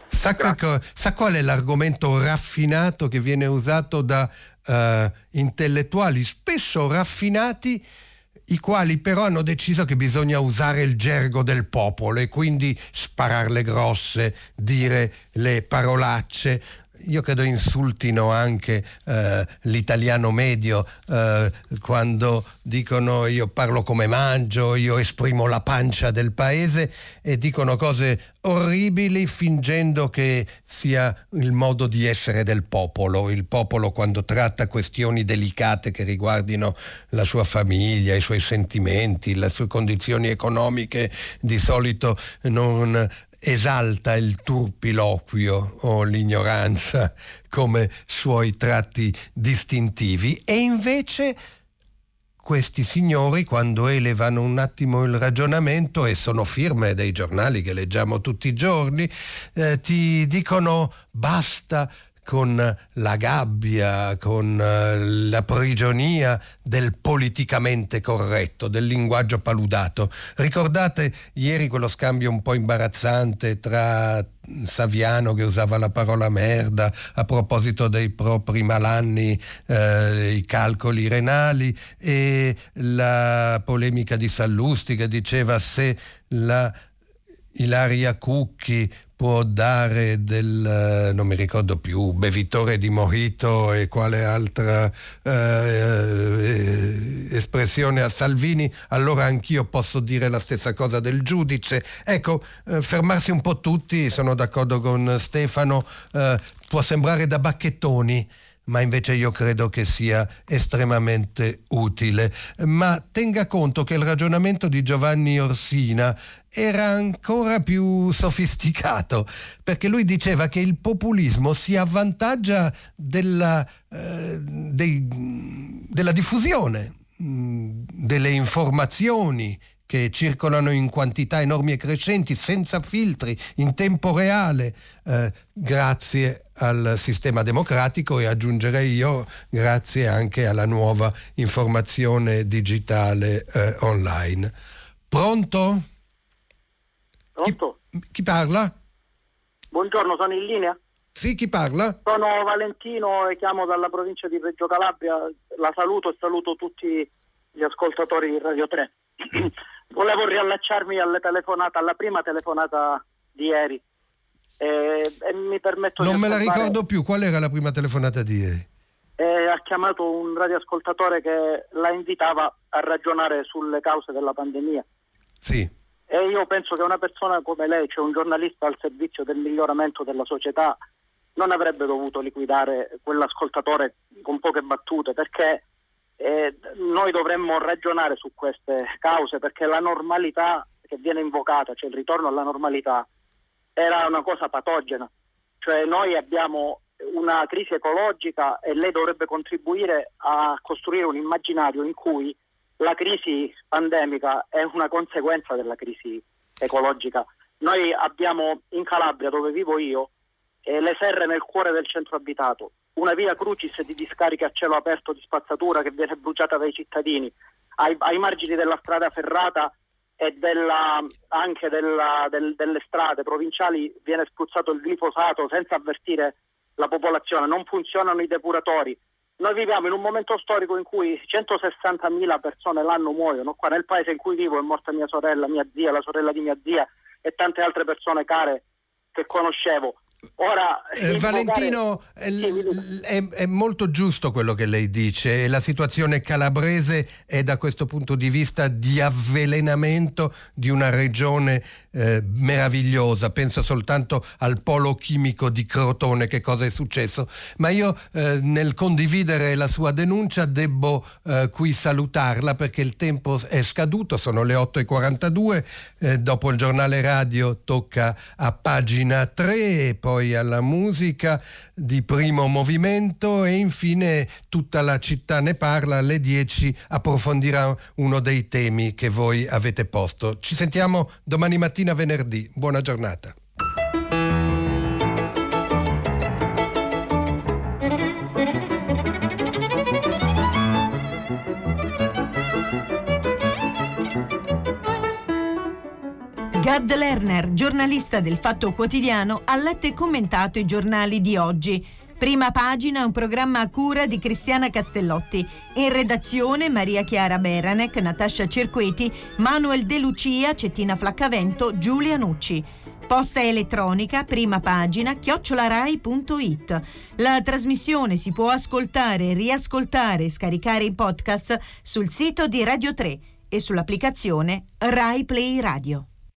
Sa, che sa qual è l'argomento raffinato che viene usato da eh, intellettuali, spesso raffinati, i quali però hanno deciso che bisogna usare il gergo del popolo e quindi spararle grosse, dire le parolacce. Io credo insultino anche eh, l'italiano medio eh, quando dicono io parlo come mangio, io esprimo la pancia del paese e dicono cose orribili fingendo che sia il modo di essere del popolo. Il popolo quando tratta questioni delicate che riguardino la sua famiglia, i suoi sentimenti, le sue condizioni economiche, di solito non esalta il turpiloquio o l'ignoranza come suoi tratti distintivi. E invece questi signori quando elevano un attimo il ragionamento e sono firme dei giornali che leggiamo tutti i giorni, eh, ti dicono basta con la gabbia, con eh, la prigionia del politicamente corretto, del linguaggio paludato. Ricordate ieri quello scambio un po' imbarazzante tra Saviano che usava la parola merda a proposito dei propri malanni, eh, i calcoli renali e la polemica di Sallusti che diceva se la Ilaria Cucchi può dare del, non mi ricordo più, bevitore di mojito e quale altra eh, espressione a Salvini, allora anch'io posso dire la stessa cosa del giudice. Ecco, eh, fermarsi un po' tutti, sono d'accordo con Stefano, eh, può sembrare da bacchettoni ma invece io credo che sia estremamente utile. Ma tenga conto che il ragionamento di Giovanni Orsina era ancora più sofisticato, perché lui diceva che il populismo si avvantaggia della, eh, dei, della diffusione mh, delle informazioni che circolano in quantità enormi e crescenti, senza filtri, in tempo reale, eh, grazie al sistema democratico e aggiungerei io grazie anche alla nuova informazione digitale eh, online. Pronto? Pronto? Chi, chi parla? Buongiorno, sono in linea. Sì, chi parla? Sono Valentino e chiamo dalla provincia di Reggio Calabria. La saluto e saluto tutti gli ascoltatori di Radio 3. Volevo riallacciarmi telefonate, alla prima telefonata di ieri. E, e mi permetto Non di me la ricordo più. Qual era la prima telefonata di ieri? e ha chiamato un radioascoltatore che la invitava a ragionare sulle cause della pandemia. Sì. E io penso che una persona come lei, cioè un giornalista al servizio del miglioramento della società, non avrebbe dovuto liquidare quell'ascoltatore con poche battute, perché eh, noi dovremmo ragionare su queste cause, perché la normalità che viene invocata, cioè il ritorno alla normalità, era una cosa patogena. Cioè noi abbiamo una crisi ecologica e lei dovrebbe contribuire a costruire un immaginario in cui la crisi pandemica è una conseguenza della crisi ecologica. Noi abbiamo in Calabria, dove vivo io, eh, le serre nel cuore del centro abitato. una via crucis di discarica a cielo aperto di spazzatura che viene bruciata dai cittadini, ai, ai margini della strada ferrata e della, anche della, del, delle strade provinciali viene spruzzato il glifosato senza avvertire la popolazione, non funzionano i depuratori. Noi viviamo in un momento storico in cui 160.000 persone l'anno muoiono. Qua nel paese in cui vivo è morta mia sorella, mia zia, la sorella di mia zia e tante altre persone care che conoscevo. Ora, eh, Valentino, magari... è, è, molto giusto quello che lei dice. La situazione calabrese è da questo punto di vista di avvelenamento di una regione eh, meravigliosa. Penso soltanto al polo chimico di Crotone, che cosa è successo. Ma io eh, nel condividere la sua denuncia debbo eh, qui salutarla perché il tempo è scaduto, sono le 8.42. Eh, dopo il giornale radio tocca a pagina 3 poi alla musica di primo movimento e infine tutta la città ne parla, alle 10 approfondirà uno dei temi che voi avete posto. Ci sentiamo domani mattina venerdì. Buona giornata. Gad Lerner, giornalista del Fatto Quotidiano, ha letto e commentato i giornali di oggi. Prima pagina un programma a cura di Cristiana Castellotti. In redazione Maria Chiara Beranec, Natascia Cerqueti, Manuel De Lucia, Cettina Flaccavento, Giulia Nucci. Posta elettronica, prima pagina, chiocciolarai.it. La trasmissione si può ascoltare, riascoltare e scaricare in podcast sul sito di Radio 3 e sull'applicazione Rai Play Radio.